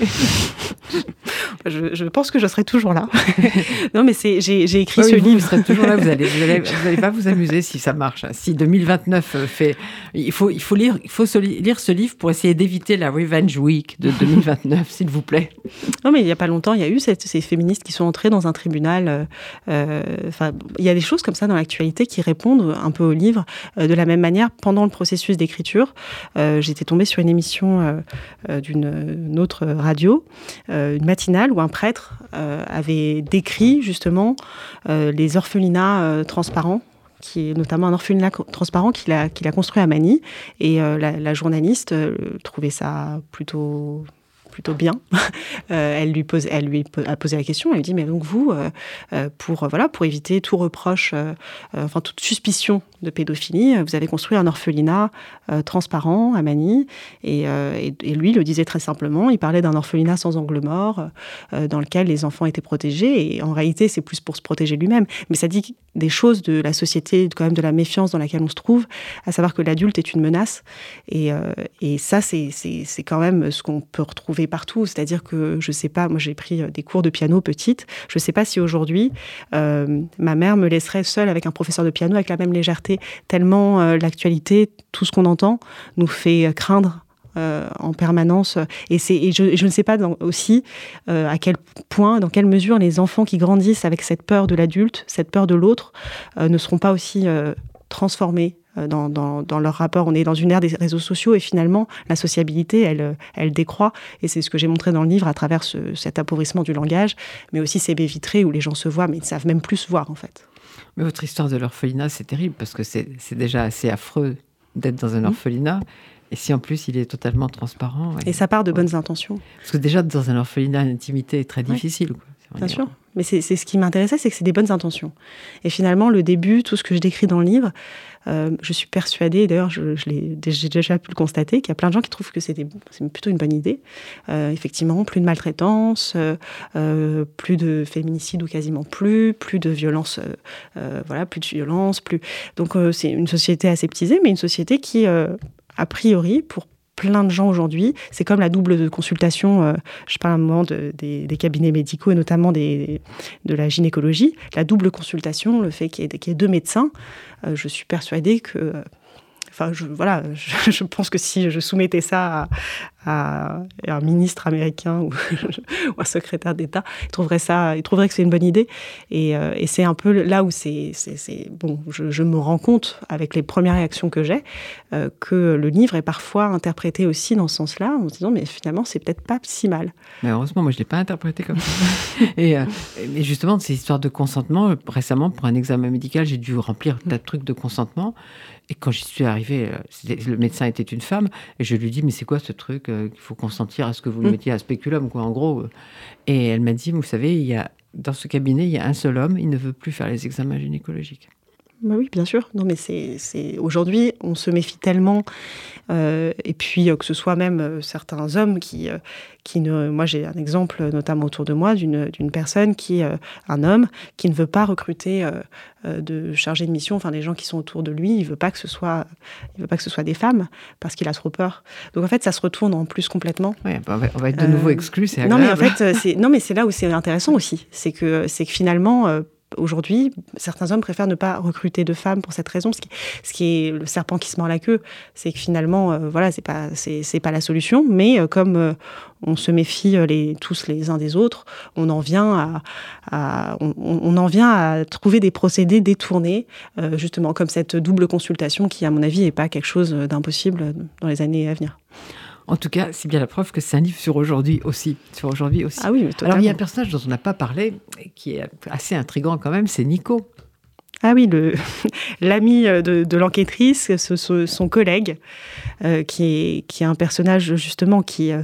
je, pense que je serai toujours là. non, mais c'est, j'ai, écrit ce livre. Vous serez toujours là, vous allez, vous allez, pas vous amuser si ça marche. Si 2029 euh, fait, il faut, il faut lire, il faut lire ce livre pour essayer d'éviter la Revenge Week de 2029, s'il vous plaît. Non, mais il y a pas longtemps, il y a eu ces féministes qui sont entrées dans un tribunal. Euh, euh, il y a des choses comme ça dans l'actualité qui répondent un peu au livre. de la même manière, pendant le processus d'écriture, j'étais tombée sur une émission d'une autre radio, une matinale où un prêtre euh, avait décrit justement euh, les orphelinats euh, transparents qui est notamment un orphelinat transparent qu'il a, construit à Manille. Et la, journaliste trouvait ça plutôt plutôt bien. Euh, elle lui pose, elle lui a posé la question. Elle lui dit mais donc vous, euh, euh, pour voilà, pour éviter tout reproche, enfin toute suspicion de pédophilie, vous avez construit un orphelinat transparent à Manille. Et, et, lui le disait très simplement. Il parlait d'un orphelinat sans angle mort, dans lequel les enfants étaient protégés. Et en réalité, c'est plus pour se protéger lui-même. Mais ça dit des choses de la société, quand même de la méfiance dans laquelle on se trouve, à savoir que l'adulte est une menace. Et, et ça, c'est quand même ce qu'on peut retrouver partout. C'est-à-dire que, je sais pas, moi j'ai pris euh, des cours de piano petite. Je sais pas si aujourd'hui, euh, ma mère me laisserait seule avec un professeur de piano avec la même légèreté, tellement euh, l'actualité, tout ce qu'on entend, nous fait craindre en permanence. Et, et je, ne sais pas aussi à quel point, dans quelle mesure les enfants qui grandissent avec cette peur de l'adulte, cette peur de l'autre, ne seront pas aussi transformés dans, dans, leur rapport. On est dans une ère des réseaux sociaux et finalement, la sociabilité, elle, elle décroît. Et c'est ce que j'ai montré dans le livre à travers cet appauvrissement du langage, mais aussi ces baies vitrées où les gens se voient, mais ils ne savent même plus se voir, en fait. Mais votre histoire de l'orphelinat, c'est terrible parce que c'est déjà assez affreux d'être dans un mmh. orphelinat. Et si en plus il est totalement transparent. Et, ça part de bonnes intentions. Parce que déjà dans un orphelinat, l'intimité est très difficile. Bien sûr. Mais c'est ce qui m'intéressait, c'est que c'est des bonnes intentions. Et finalement, le début, tout ce que je décris dans le livre, euh, je suis persuadée, d'ailleurs, je, j'ai déjà pu le constater, qu'il y a plein de gens qui trouvent que c'est plutôt une bonne idée. Euh, effectivement, plus de maltraitance, euh, plus de féminicide ou quasiment plus, plus de violence, voilà, plus de violence, plus. Donc, c'est une société aseptisée, mais une société qui, a priori, pour plein de gens aujourd'hui. C'est comme la double consultation, euh, je parle un moment des, cabinets médicaux et notamment de la gynécologie. La double consultation, le fait qu'il y, ait deux médecins, euh, je suis persuadée que euh, Enfin, je, voilà, je, pense que si je soumettais ça à, un ministre américain ou, un secrétaire d'État, il trouverait ça, il trouverait que c'est une bonne idée. Et, euh, c'est un peu là où c'est, bon, je, me rends compte avec les premières réactions que j'ai euh, que le livre est parfois interprété aussi dans ce sens-là, en se disant mais finalement c'est peut-être pas si mal. Mais heureusement, moi je l'ai pas interprété comme ça. et, euh, et, justement, ces histoires de consentement, récemment pour un examen médical, j'ai dû remplir tas de trucs de consentement. Et quand j'y suis arrivée, euh, le médecin était une femme, et je lui dis mais c'est quoi ce truc euh, qu'il faut consentir à ce que vous le mm. mettiez à spéculum, quoi, en gros. Euh. Et elle m'a dit, vous savez, il y a, dans ce cabinet, il y a un seul homme, il ne veut plus faire les examens gynécologiques. Bah oui, bien sûr. Non, mais c'est aujourd'hui, on se méfie tellement. Euh, et puis euh, que ce soit même euh, certains hommes qui, qui ne. Moi, j'ai un exemple notamment autour de moi d'une personne qui, un homme, qui ne veut pas recruter de chargés de mission, enfin des gens qui sont autour de lui. Il veut pas que ce soit, il veut pas que ce soit des femmes parce qu'il a trop peur. Donc en fait, ça se retourne en plus complètement. Ouais, bah, on va être de nouveau exclus. C'est non, mais en fait, c'est non, mais c'est là où c'est intéressant aussi, c'est que c'est que finalement aujourd'hui, certains hommes préfèrent ne pas recruter de femmes pour cette raison. Ce qui, ce qui est le serpent qui se mord la queue, c'est que finalement, euh, voilà, c'est pas, c'est, pas la solution. Mais euh, comme euh, on se méfie les, tous les uns des autres, on en vient à, on, en vient à trouver des procédés détournés, justement comme cette double consultation qui, à mon avis, n'est pas quelque chose d'impossible dans les années à venir. En tout cas, c'est bien la preuve que c'est un livre sur aujourd'hui aussi. Sur aujourd'hui aussi. Ah oui, Alors, il y a un personnage dont on n'a pas parlé, qui est assez intrigant quand même, c'est Nico. Ah oui, l'ami de, de l'enquêtrice, son collègue, euh, qui, est, qui est un personnage justement qui, euh,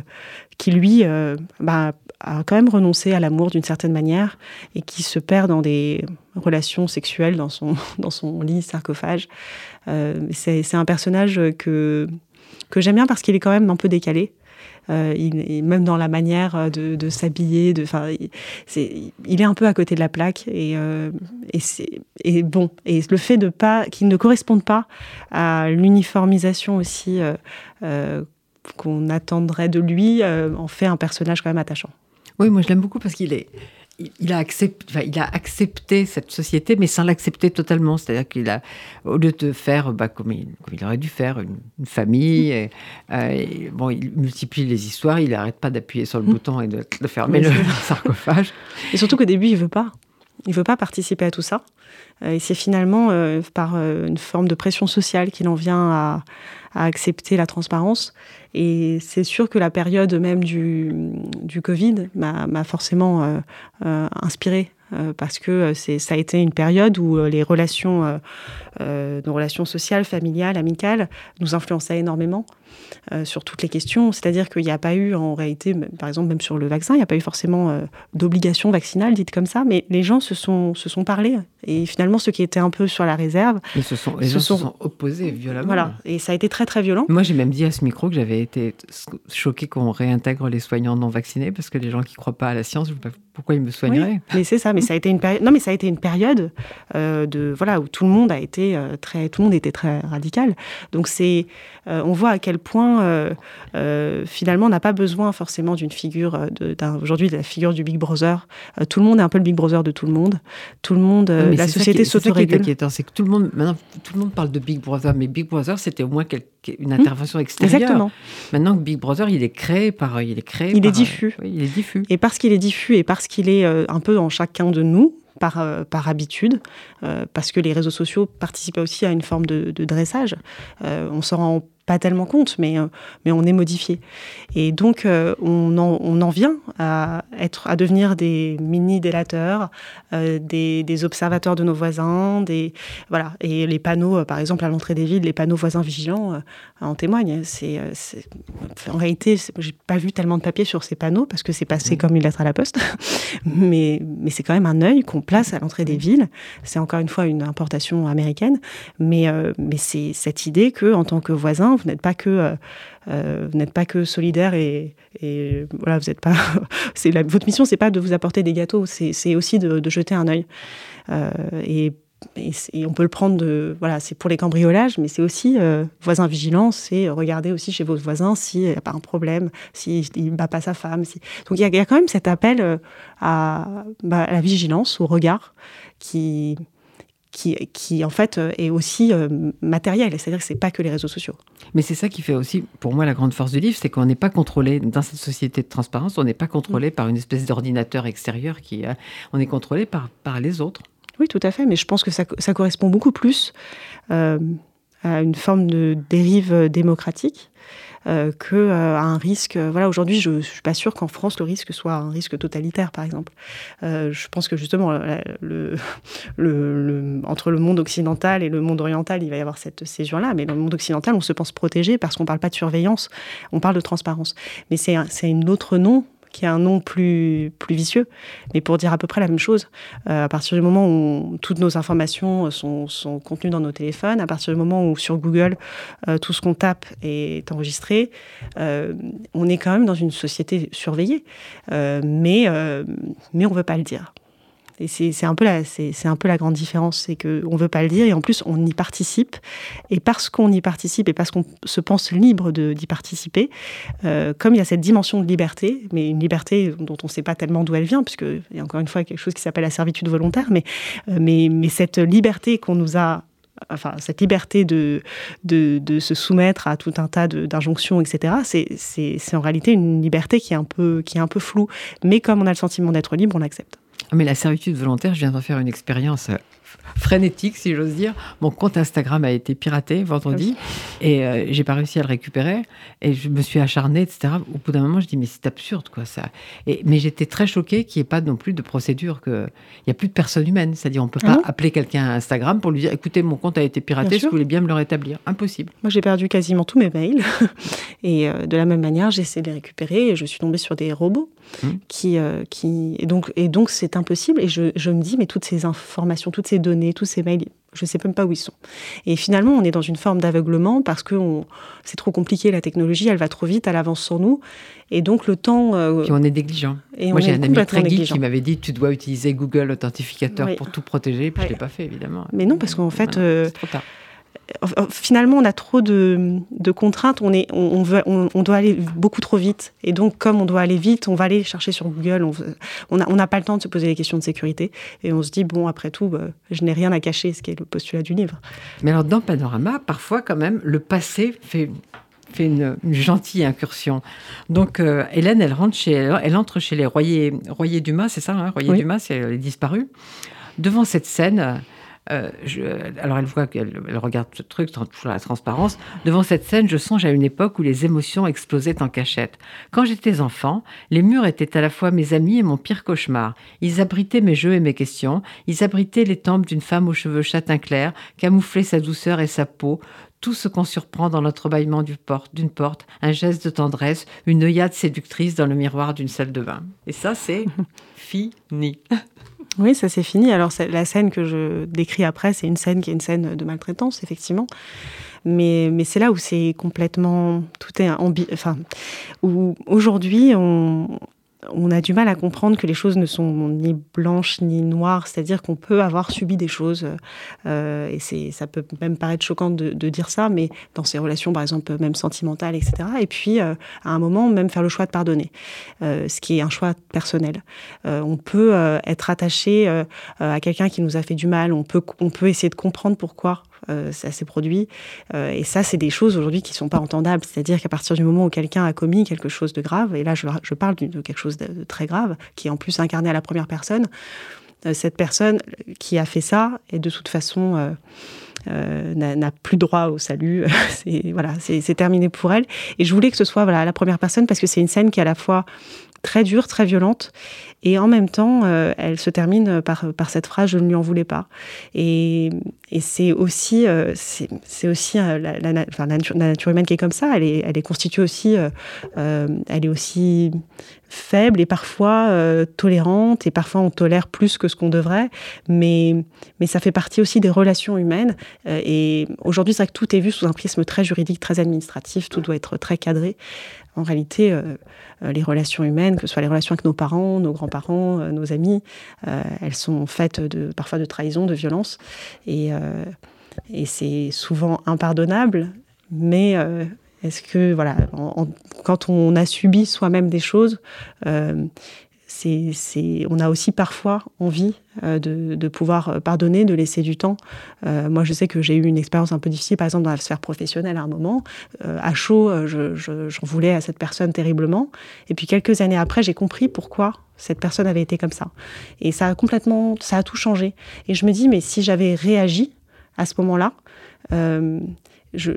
qui lui, euh, bah, a quand même renoncé à l'amour d'une certaine manière et qui se perd dans des relations sexuelles dans son, dans son lit sarcophage. c'est un personnage que que j'aime bien parce qu'il est quand même un peu décalé. Euh, il, même dans la manière euh, de, s'habiller, de, il, il est un peu à côté de la plaque et, euh, bon. Et le fait de pas, qu'il ne corresponde pas à l'uniformisation aussi qu'on attendrait de lui, en fait un personnage quand même attachant. Oui, moi je l'aime beaucoup parce qu'il est, il a, accepté, il a accepté cette société, mais sans l'accepter totalement. C'est-à-dire qu'il a, au lieu de faire bah, comme, il, aurait dû faire, une, famille, euh, bon, il multiplie les histoires, il n'arrête pas d'appuyer sur le mm. bouton et de, fermer le sarcophage. Et surtout qu'au début, il veut pas. Il veut pas participer à tout ça. Euh, et c'est finalement euh, par une forme de pression sociale qu'il en vient à, accepter la transparence. Et c'est sûr que la période même du, Covid m'a forcément euh, euh, inspiré euh, parce que ça a été une période où les relations, nos relations sociales, familiales, amicales, nous influençaient énormément. Euh, sur toutes les questions. C'est-à-dire qu'il n'y a pas eu, en réalité, par exemple, même sur le vaccin, il n'y a pas eu forcément euh, d'obligation vaccinale, dite comme ça, mais les gens se sont, se sont parlé. Et finalement, ceux qui étaient un peu sur la réserve. Ils se sont, se sont... opposés violemment. Voilà, et ça a été très, très violent. Moi, j'ai même dit à ce micro que j'avais été choqué qu'on réintègre les soignants non vaccinés, parce que les gens qui ne croient pas à la science, pourquoi ils me soigneraient Mais c'est ça, mais ça a été une période. Non, mais ça a été une période euh, de voilà où tout le monde a été très, tout le monde était très radical. Donc c'est, on voit à quel point euh, euh, finalement, on n'a pas besoin forcément d'une figure, euh, aujourd'hui, de la figure du Big Brother. tout le monde est un peu le Big Brother de tout le monde. Tout le monde, la société s'autorégule. C'est que tout le monde, maintenant, tout le monde parle de Big Brother, mais Big Brother, c'était au moins une mmh. intervention extérieure. Exactement. Maintenant que Big Brother, il est créé par, il est créé, il est diffus. il est diffus. Et parce qu'il est diffus et parce qu'il est un peu dans chacun de nous, par, par habitude, parce que les réseaux sociaux participent aussi à une forme de, dressage. on s'en rend pas tellement compte, mais, euh, mais on est modifié. Et donc, euh, on, en, on, en, vient à, être, à devenir des mini-délateurs, euh, des, des, observateurs de nos voisins, des, voilà. et les panneaux, par exemple, à l'entrée des villes, les panneaux voisins vigilants en témoignent. C'est, en réalité, j'ai pas vu tellement de papier sur ces panneaux parce que c'est passé mmh. comme une lettre à la poste, mais, mais c'est quand même un œil qu'on place à l'entrée des villes. C'est encore une fois une importation américaine, mais, mais c'est cette idée que, en tant que voisin, vous n'êtes pas que euh, euh, que solidaire et, voilà, vous n'êtes pas. votre mission, c'est pas de vous apporter des gâteaux, c'est aussi de, jeter un œil. Euh, et, on peut le prendre de voilà, c'est pour les cambriolages, mais c'est aussi voisin vigilant, c'est regarder aussi chez votre voisin s'il n'y a pas un problème, s'il ne bat pas sa femme. Donc il y, a quand même cet appel à, bah, à la vigilance, au regard, qui qui, en fait euh, est aussi euh, matériel. C'est-à-dire que c'est pas que les réseaux sociaux. Mais c'est ça qui fait aussi, pour moi, la grande force du livre, c'est qu'on n'est pas contrôlé dans cette société de transparence. On n'est pas contrôlé mm. par une espèce d'ordinateur extérieur qui, on est contrôlé par par les autres. Oui, tout à fait. Mais je pense que ça, ça correspond beaucoup plus euh, à une forme de dérive démocratique que euh, un risque. Euh, voilà, aujourd'hui, je, ne suis pas sûre qu'en France le risque soit un risque totalitaire, par exemple. je pense que justement, entre le monde occidental et le monde oriental, il va y avoir cette césure-là. Mais dans le monde occidental, on se pense protégé parce qu'on parle pas de surveillance, on parle de transparence. Mais c'est un autre nom qui a un nom plus, vicieux, mais pour dire à peu près la même chose. Euh, à partir du moment où toutes nos informations sont, contenues dans nos téléphones, à partir du moment où sur Google, euh, tout ce qu'on tape est enregistré, euh, on est quand même dans une société surveillée, mais on ne veut pas le dire. Et c'est un, peu la, grande différence, c'est qu'on ne veut pas le dire et en plus on y participe. Et parce qu'on y participe et parce qu'on se pense libre d'y participer, euh, comme il y a cette dimension de liberté, mais une liberté dont on ne sait pas tellement d'où elle vient, puisqu'il y a encore une fois quelque chose qui s'appelle la servitude volontaire, mais, euh, cette liberté qu'on nous a enfin cette liberté de, se soumettre à tout un tas d'injonctions, etc., c'est en réalité une liberté qui est, un peu, qui est un peu floue. Mais comme on a le sentiment d'être libre, on l'accepte. Mais la servitude volontaire, je viens d'en faire une expérience euh, frénétique, si j'ose dire. Mon compte Instagram a été piraté vendredi et euh, j'ai pas réussi à le récupérer. Et je me suis acharnée, etc. Au bout d'un moment, je dis mais c'est absurde quoi ça. Et, mais j'étais très choquée qu'il n'y ait pas non plus de procédure, qu'il n'y a plus de personne humaine. C'est-à-dire on peut pas ah appeler quelqu'un à Instagram pour lui dire écoutez mon compte a été piraté, je voulais bien me le rétablir? Impossible. Moi j'ai perdu quasiment tous mes mails et euh, de la même manière j'ai essayé de les récupérer et je suis tombée sur des robots mmh. qui euh, qui et donc et donc c'est impossible et je, je me dis mais toutes ces informations, toutes ces données tous ces mails, je ne sais même pas où ils sont. Et finalement, on est dans une forme d'aveuglement parce que c'est trop compliqué, la technologie, elle va trop vite, elle avance sur nous. Et donc le temps... Euh, Puis on est négligent. Et Moi, j'ai un ami très geek qui m'avait dit, tu dois utiliser Google Authentificateur pour tout protéger. Puis je ne l'ai pas fait, évidemment. Mais non, parce qu'en fait... Euh, trop tard finalement, on a trop de, contraintes, on, est, on, veut, on, doit aller beaucoup trop vite. Et donc, comme on doit aller vite, on va aller chercher sur Google. On n'a on pas le temps de se poser les questions de sécurité. Et on se dit, bon, après tout, bah, je n'ai rien à cacher, ce qui est le postulat du livre. Mais alors, dans Panorama, parfois, quand même, le passé fait fait une, gentille incursion. Donc euh, Hélène, elle rentre chez, elle entre chez les Royer, Royer Dumas, c'est ça, hein, Royer Dumas, c'est elle est disparue. Devant cette scène, euh, alors elle voit qu'elle regarde ce truc, toujours la transparence. Devant cette scène, je songe à une époque où les émotions explosaient en cachette. Quand j'étais enfant, les murs étaient à la fois mes amis et mon pire cauchemar. Ils abritaient mes jeux et mes questions. Ils abritaient les tempes d'une femme aux cheveux châtain clair, camouflaient sa douceur et sa peau, tout ce qu'on surprend dans l'entrebâillement d'une porte, d'une porte, un geste de tendresse, une œillade séductrice dans le miroir d'une salle de bain. Et ça, c'est fini. Oui, ça c'est fini. Alors la scène que je décris après, c'est une scène qui est une scène de maltraitance, effectivement. Mais, mais c'est là où c'est complètement tout est enfin où aujourd'hui on, on a du mal à comprendre que les choses ne sont ni blanches ni noires, c'est-à-dire qu'on peut avoir subi des choses, euh, et c'est, ça peut même paraître choquant de, dire ça, mais dans ces relations, par exemple, même sentimentales, etc. Et puis, euh, à un moment, même faire le choix de pardonner, euh, ce qui est un choix personnel. on peut être attaché à quelqu'un qui nous a fait du mal, on peut, on peut essayer de comprendre pourquoi euh, ça s'est produit. Euh, et ça, c'est des choses aujourd'hui qui ne sont pas entendables. C'est-à-dire qu'à partir du moment où quelqu'un a commis quelque chose de grave, et là je, parle de quelque chose de, très grave, qui est en plus incarné à la première personne, cette personne qui a fait ça est de toute façon euh, n'a plus droit au salut. c'est voilà, c'est terminé pour elle. Et je voulais que ce soit voilà la première personne parce que c'est une scène qui à la fois très dure, très violente, et en même temps, euh, elle se termine par, cette phrase "Je ne lui en voulais pas". Et, c'est aussi, euh, c'est aussi la, la, nature, humaine qui est comme ça. Elle est, constituée aussi, elle est aussi faible et parfois euh, tolérante, et parfois on tolère plus que ce qu'on devrait, mais, mais ça fait partie aussi des relations humaines. Euh, et aujourd'hui, c'est vrai que tout est vu sous un prisme très juridique, très administratif, tout doit être très cadré. En réalité, euh, les relations humaines, que ce soit les relations avec nos parents, nos grands-parents, nos amis, elles sont faites de, parfois de trahison, de violence, et c'est souvent impardonnable, mais est-ce que, voilà, quand on a subi soi-même des choses, euh, on a aussi parfois envie euh, de, pouvoir pardonner, de laisser du temps. Euh, moi, je sais que j'ai eu une expérience un peu difficile, par exemple, dans la sphère professionnelle à un moment. à chaud, j'en voulais à cette personne terriblement. Et puis, quelques années après, j'ai compris pourquoi cette personne avait été comme ça. Et ça a complètement, ça a tout changé. Et je me dis, mais si j'avais réagi à ce moment-là, je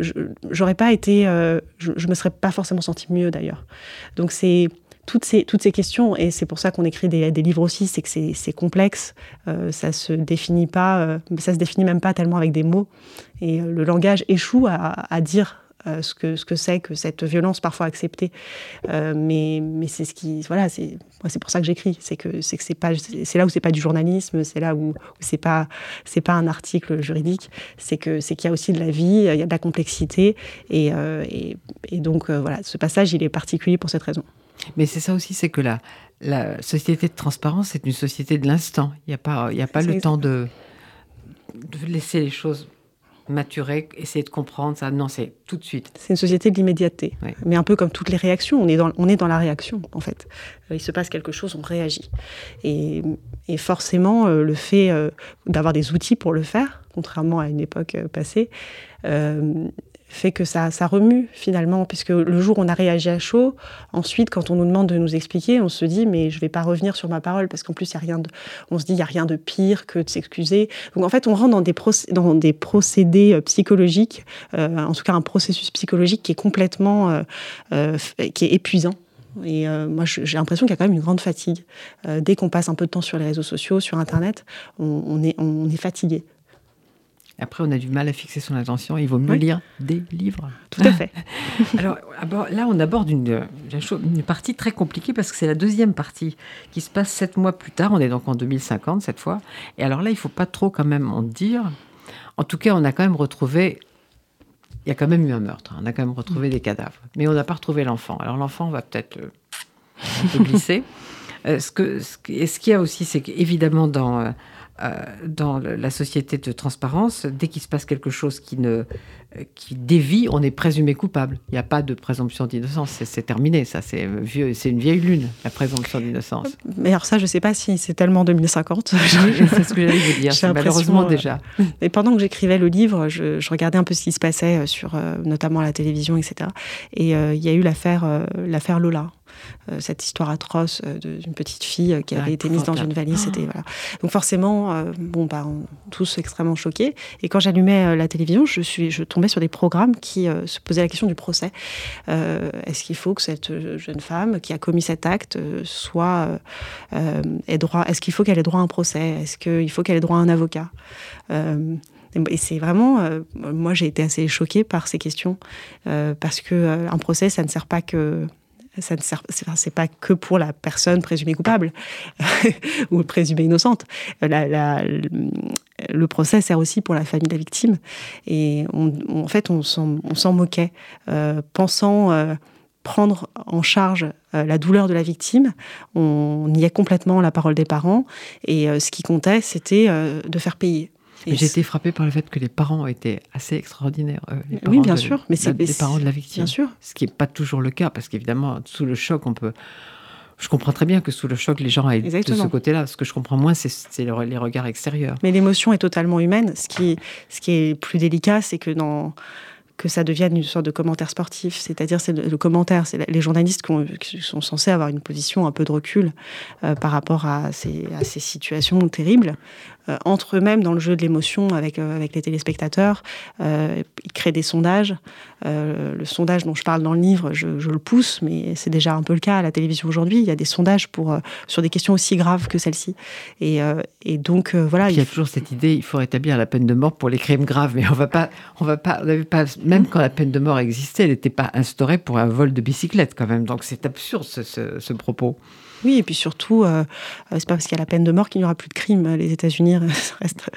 j'aurais pas été, euh, je, je, me serais pas forcément senti mieux d'ailleurs. Donc c'est toutes ces, questions, et c'est pour ça qu'on écrit des, livres aussi, c'est que c'est complexe, euh, ça se définit pas, euh, ça se définit même pas tellement avec des mots, et le langage échoue à, dire euh, ce que ce que c'est que cette violence parfois acceptée. Euh, mais c'est ce qui voilà c'est pour ça que j'écris. C'est que c'est là où c'est pas du journalisme, c'est là où, pas c'est pas un article juridique. C'est qu'il y a aussi de la vie, il y a de la complexité et, euh, et, et, donc voilà ce passage il est particulier pour cette raison. Mais c'est ça aussi, c'est que la, la société de transparence, c'est une société de l'instant. Il n'y a pas, il y a pas le temps de, de laisser les choses maturer, essayer de comprendre ça. Non, c'est tout de suite. C'est une société de l'immédiateté. Mais un peu comme toutes les réactions, on est dans, on est dans la réaction, en fait. Euh, il se passe quelque chose, on réagit. Et, et forcément, euh, le fait euh, d'avoir des outils pour le faire, contrairement à une époque passée, fait que ça, ça remue finalement, puisque le jour où on a réagi à chaud, ensuite quand on nous demande de nous expliquer, on se dit mais je vais pas revenir sur ma parole parce qu'en plus y a rien de, on se dit il y a rien de pire que de s'excuser. Donc en fait on rentre dans des, dans des procédés euh, psychologiques, euh, en tout cas un processus psychologique qui est complètement, euh, qui est épuisant. Et moi, j'ai l'impression qu'il y a quand même une grande fatigue. Dès qu'on passe un peu de temps sur les réseaux sociaux, sur Internet, on, est, on est fatigué. Après, on a du mal à fixer son attention. Il vaut mieux lire des livres. Tout à fait. Alors là, on aborde une, une, partie très compliquée parce que c'est la deuxième partie qui se passe sept mois plus tard. On est donc en 2050 cette fois. Et alors là, il faut pas trop quand même en dire. En tout cas, on a quand même retrouvé. Il y a quand même eu un meurtre. On a quand même retrouvé des cadavres. Mais on n'a pas retrouvé l'enfant. Alors l'enfant va peut-être euh, glisser. Euh, ce ce qu'il y a aussi, c'est qu'évidemment, dans. Euh, euh, dans la société de transparence, dès qu'il se passe quelque chose qui, ne, qui dévie, on est présumé coupable. Il n'y a pas de présomption d'innocence. C'est terminé, ça. C'est vieux, c'est une vieille lune, la présomption d'innocence. Mais alors ça, je ne sais pas si c'est tellement 2050. c'est ce que j'allais vous dire. malheureusement euh, déjà. Et pendant que j'écrivais le livre, je, regardais un peu ce qui se passait euh, sur, notamment la télévision, etc. Et il y a eu l'affaire, l'affaire Lola. Euh, cette histoire atroce euh, d'une petite fille euh, qui avait été mise dans une valise. C'était voilà. Donc forcément, bon, bah, on, tous extrêmement choqués. Et quand j'allumais la télévision, je suis, je tombais sur des programmes qui se posaient la question du procès. Est-ce qu'il faut que cette jeune femme qui a commis cet acte soit ait droit Est-ce qu'il faut qu'elle ait droit à un procès? Est-ce qu'il faut qu'elle ait droit à un avocat? Et c'est vraiment, moi j'ai été assez choquée par ces questions parce que un procès, ça ne sert pas que ça ne sert, c'est pas que pour la personne présumée coupable ou présumée innocente. La, le procès sert aussi pour la famille de la victime. Et en fait, on s'en moquait, euh, pensant euh, prendre en charge euh, la douleur de la victime. On niait complètement la parole des parents. Et ce qui comptait, c'était de faire payer. J'ai été frappée par le fait que les parents étaient assez extraordinaires. Euh, les oui, bien sûr. Mais c'est les parents de la victime. Bien sûr. Ce qui n'est pas toujours le cas, parce qu'évidemment, sous le choc, on peut. Je comprends très bien que sous le choc, les gens aillent de ce côté-là. Ce que je comprends moins, c'est les regards extérieurs. Mais l'émotion est totalement humaine. Ce qui, ce qui est plus délicat, c'est que dans que ça devienne une sorte de commentaire sportif. C'est-à-dire, c'est le, commentaire, c'est les journalistes qui, sont censés avoir une position un peu de recul euh, par rapport à ces, à ces situations terribles. Euh, entre eux-mêmes dans le jeu de l'émotion avec, euh, avec les téléspectateurs. Euh, ils créent des sondages. le sondage dont je parle dans le livre, je, le pousse, mais c'est déjà un peu le cas à la télévision aujourd'hui. Il y a des sondages pour, sur des questions aussi graves que celle-ci. Et, et, donc, voilà. Il y a toujours cette idée, il faut rétablir la peine de mort pour les crimes graves, mais on va pas, on va pas, pas même quand la peine de mort existait, elle n'était pas instaurée pour un vol de bicyclette quand même. Donc c'est absurde ce, ce propos. Oui, et puis surtout, euh, c'est pas parce qu'il y a la peine de mort qu'il n'y aura plus de crimes. Les États-Unis restent,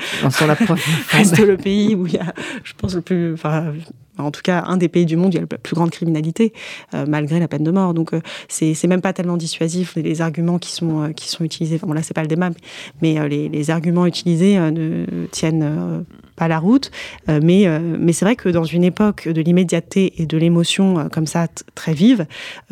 reste le pays où il y a, je pense, le plus, enfin, en tout cas un des pays du monde où il y a la plus grande criminalité, euh, malgré la peine de mort. Donc euh, c'est même pas tellement dissuasif les, arguments qui sont euh, qui sont utilisés. Bon là c'est pas le débat, mais les, les, arguments utilisés ne tiennent pas la route. mais mais c'est vrai que dans une époque de l'immédiateté et de l'émotion comme ça très vive,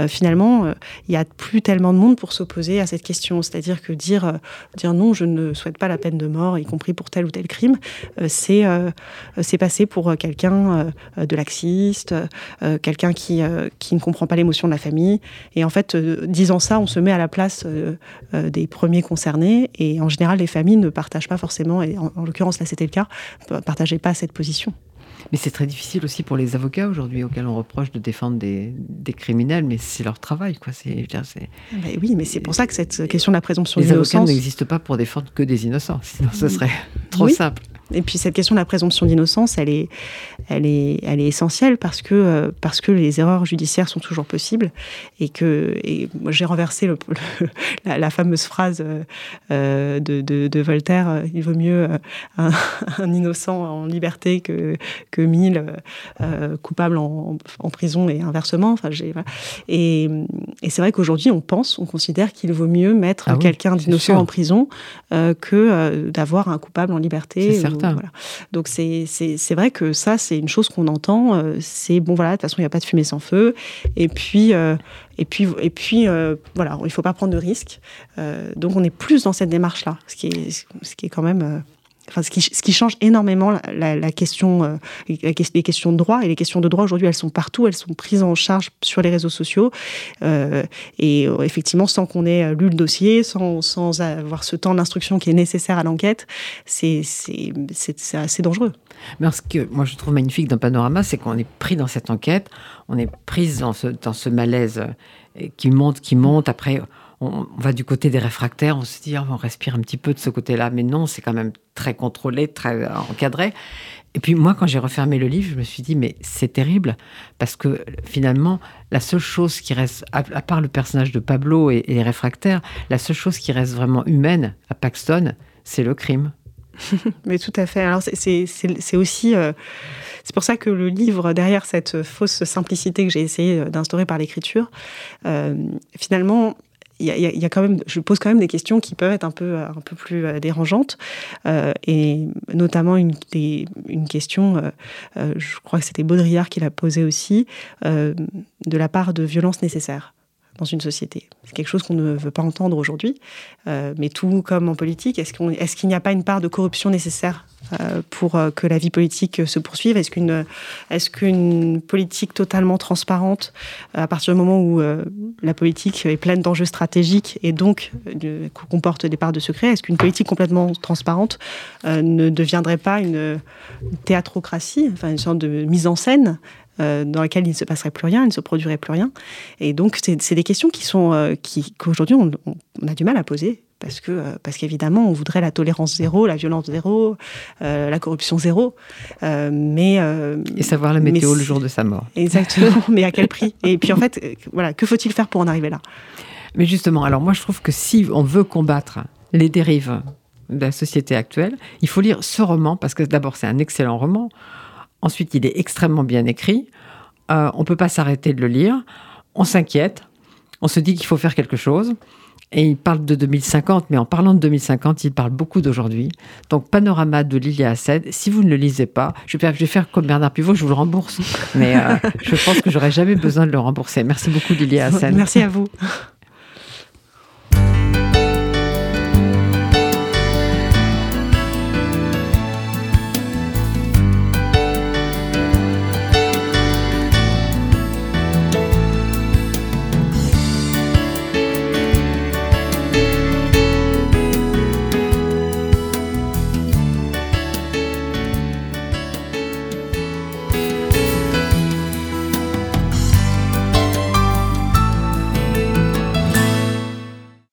finalement il y a plus tellement de monde pour s'opposer à cette question. C'est-à-dire que dire dire non, je ne souhaite pas la peine de mort, y compris pour tel ou tel crime, c'est c'est passer pour quelqu'un de laxiste, euh, quelqu'un qui, euh, qui ne comprend pas l'émotion de la famille. Et en fait, euh, disant ça, on se met à la place des premiers concernés. Et en général, les familles ne partagent pas forcément, et en, l'occurrence là c'était le cas, ne partageaient pas cette position. Mais c'est très difficile aussi pour les avocats aujourd'hui, auxquels on reproche de défendre des, des criminels, mais c'est leur travail, quoi. C'est, oui, mais c'est pour ça que cette question de la présomption d'innocence. Les avocats n'existent pas pour défendre que des innocents, sinon ce serait trop simple. Et puis cette question de la présomption d'innocence, elle est, elle est, elle est essentielle parce que, euh, parce que les erreurs judiciaires sont toujours possibles et que et moi j'ai renversé le, la, fameuse phrase euh, de, de, Voltaire euh, il vaut mieux un, innocent en liberté que, que mille coupables en, en, prison et inversement. Enfin, j'ai, Et, et c'est vrai qu'aujourd'hui on pense, on considère qu'il vaut mieux mettre ah quelqu'un d'innocent en prison que d'avoir un coupable en liberté. Donc c'est vrai que ça, c'est une chose qu'on entend. Euh, c'est bon, voilà, de toute façon, il n'y a pas de fumée sans feu. Et puis, euh, et puis, et puis euh, voilà, il ne faut pas prendre de risques. donc on est plus dans cette démarche-là, ce, qui est, ce qui est quand même Enfin, ce, qui, change énormément la, question, euh, les questions de droit. Et les questions de droit, aujourd'hui, elles sont partout, elles sont prises en charge sur les réseaux sociaux. Euh, et euh, effectivement, sans qu'on ait lu le dossier, sans, avoir ce temps d'instruction qui est nécessaire à l'enquête, c'est assez dangereux. Mais ce que moi je trouve magnifique dans Panorama, c'est qu'on est pris dans cette enquête, on est prise dans ce, dans ce malaise qui monte, qui monte. Après, on, va du côté des réfractaires, on se dit, oh, on respire un petit peu de ce côté-là. Mais non, c'est quand même très contrôlé, très encadré. Et puis moi, quand j'ai refermé le livre, je me suis dit, mais c'est terrible, parce que finalement, la seule chose qui reste, à, part le personnage de Pablo et, les réfractaires, la seule chose qui reste vraiment humaine à Paxton, c'est le crime. mais tout à fait. Alors c'est aussi... Euh, c'est pour ça que le livre, derrière cette fausse simplicité que j'ai essayé d'instaurer par l'écriture, euh, finalement, il y, a, quand même, je pose quand même des questions qui peuvent être un peu, un peu plus euh, dérangeantes, euh, et notamment une, question, euh, je crois que c'était Baudrillard qui l'a posée aussi, de la part de violence nécessaire dans une société. C'est quelque chose qu'on ne veut pas entendre aujourd'hui, euh, mais tout comme en politique, est-ce qu'il est n'y a pas une part de corruption nécessaire euh, pour euh, que la vie politique se poursuive? Est-ce qu'une politique totalement transparente, à partir du moment où la politique est pleine d'enjeux stratégiques et donc comporte des parts de secret, est-ce qu'une politique complètement transparente ne deviendrait pas une, théâtrocratie, enfin une sorte de mise en scène euh, dans laquelle il ne se passerait plus rien, il ne se produirait plus rien. Et donc, c'est des questions qui sont euh, qu'aujourd'hui on, on, a du mal à poser parce que euh, parce qu'évidemment on voudrait la tolérance zéro, la violence zéro, la corruption zéro, mais et savoir la météo le jour de sa mort. Exactement, mais à quel prix? Et puis en fait, voilà, que faut-il faire pour en arriver là? Mais justement, alors moi je trouve que si on veut combattre les dérives de la société actuelle, il faut lire ce roman parce que d'abord c'est un excellent roman. Ensuite, il est extrêmement bien écrit. Euh, on ne peut pas s'arrêter de le lire. On s'inquiète. On se dit qu'il faut faire quelque chose. Et il parle de 2050, mais en parlant de 2050, il parle beaucoup d'aujourd'hui. Donc, Panorama de Lilia Hassed, si vous ne le lisez pas, je vais faire, comme Bernard Pivot, je vous le rembourse. Mais euh, je pense que j'aurais jamais besoin de le rembourser. Merci beaucoup, Lilia Hassed. Merci à vous.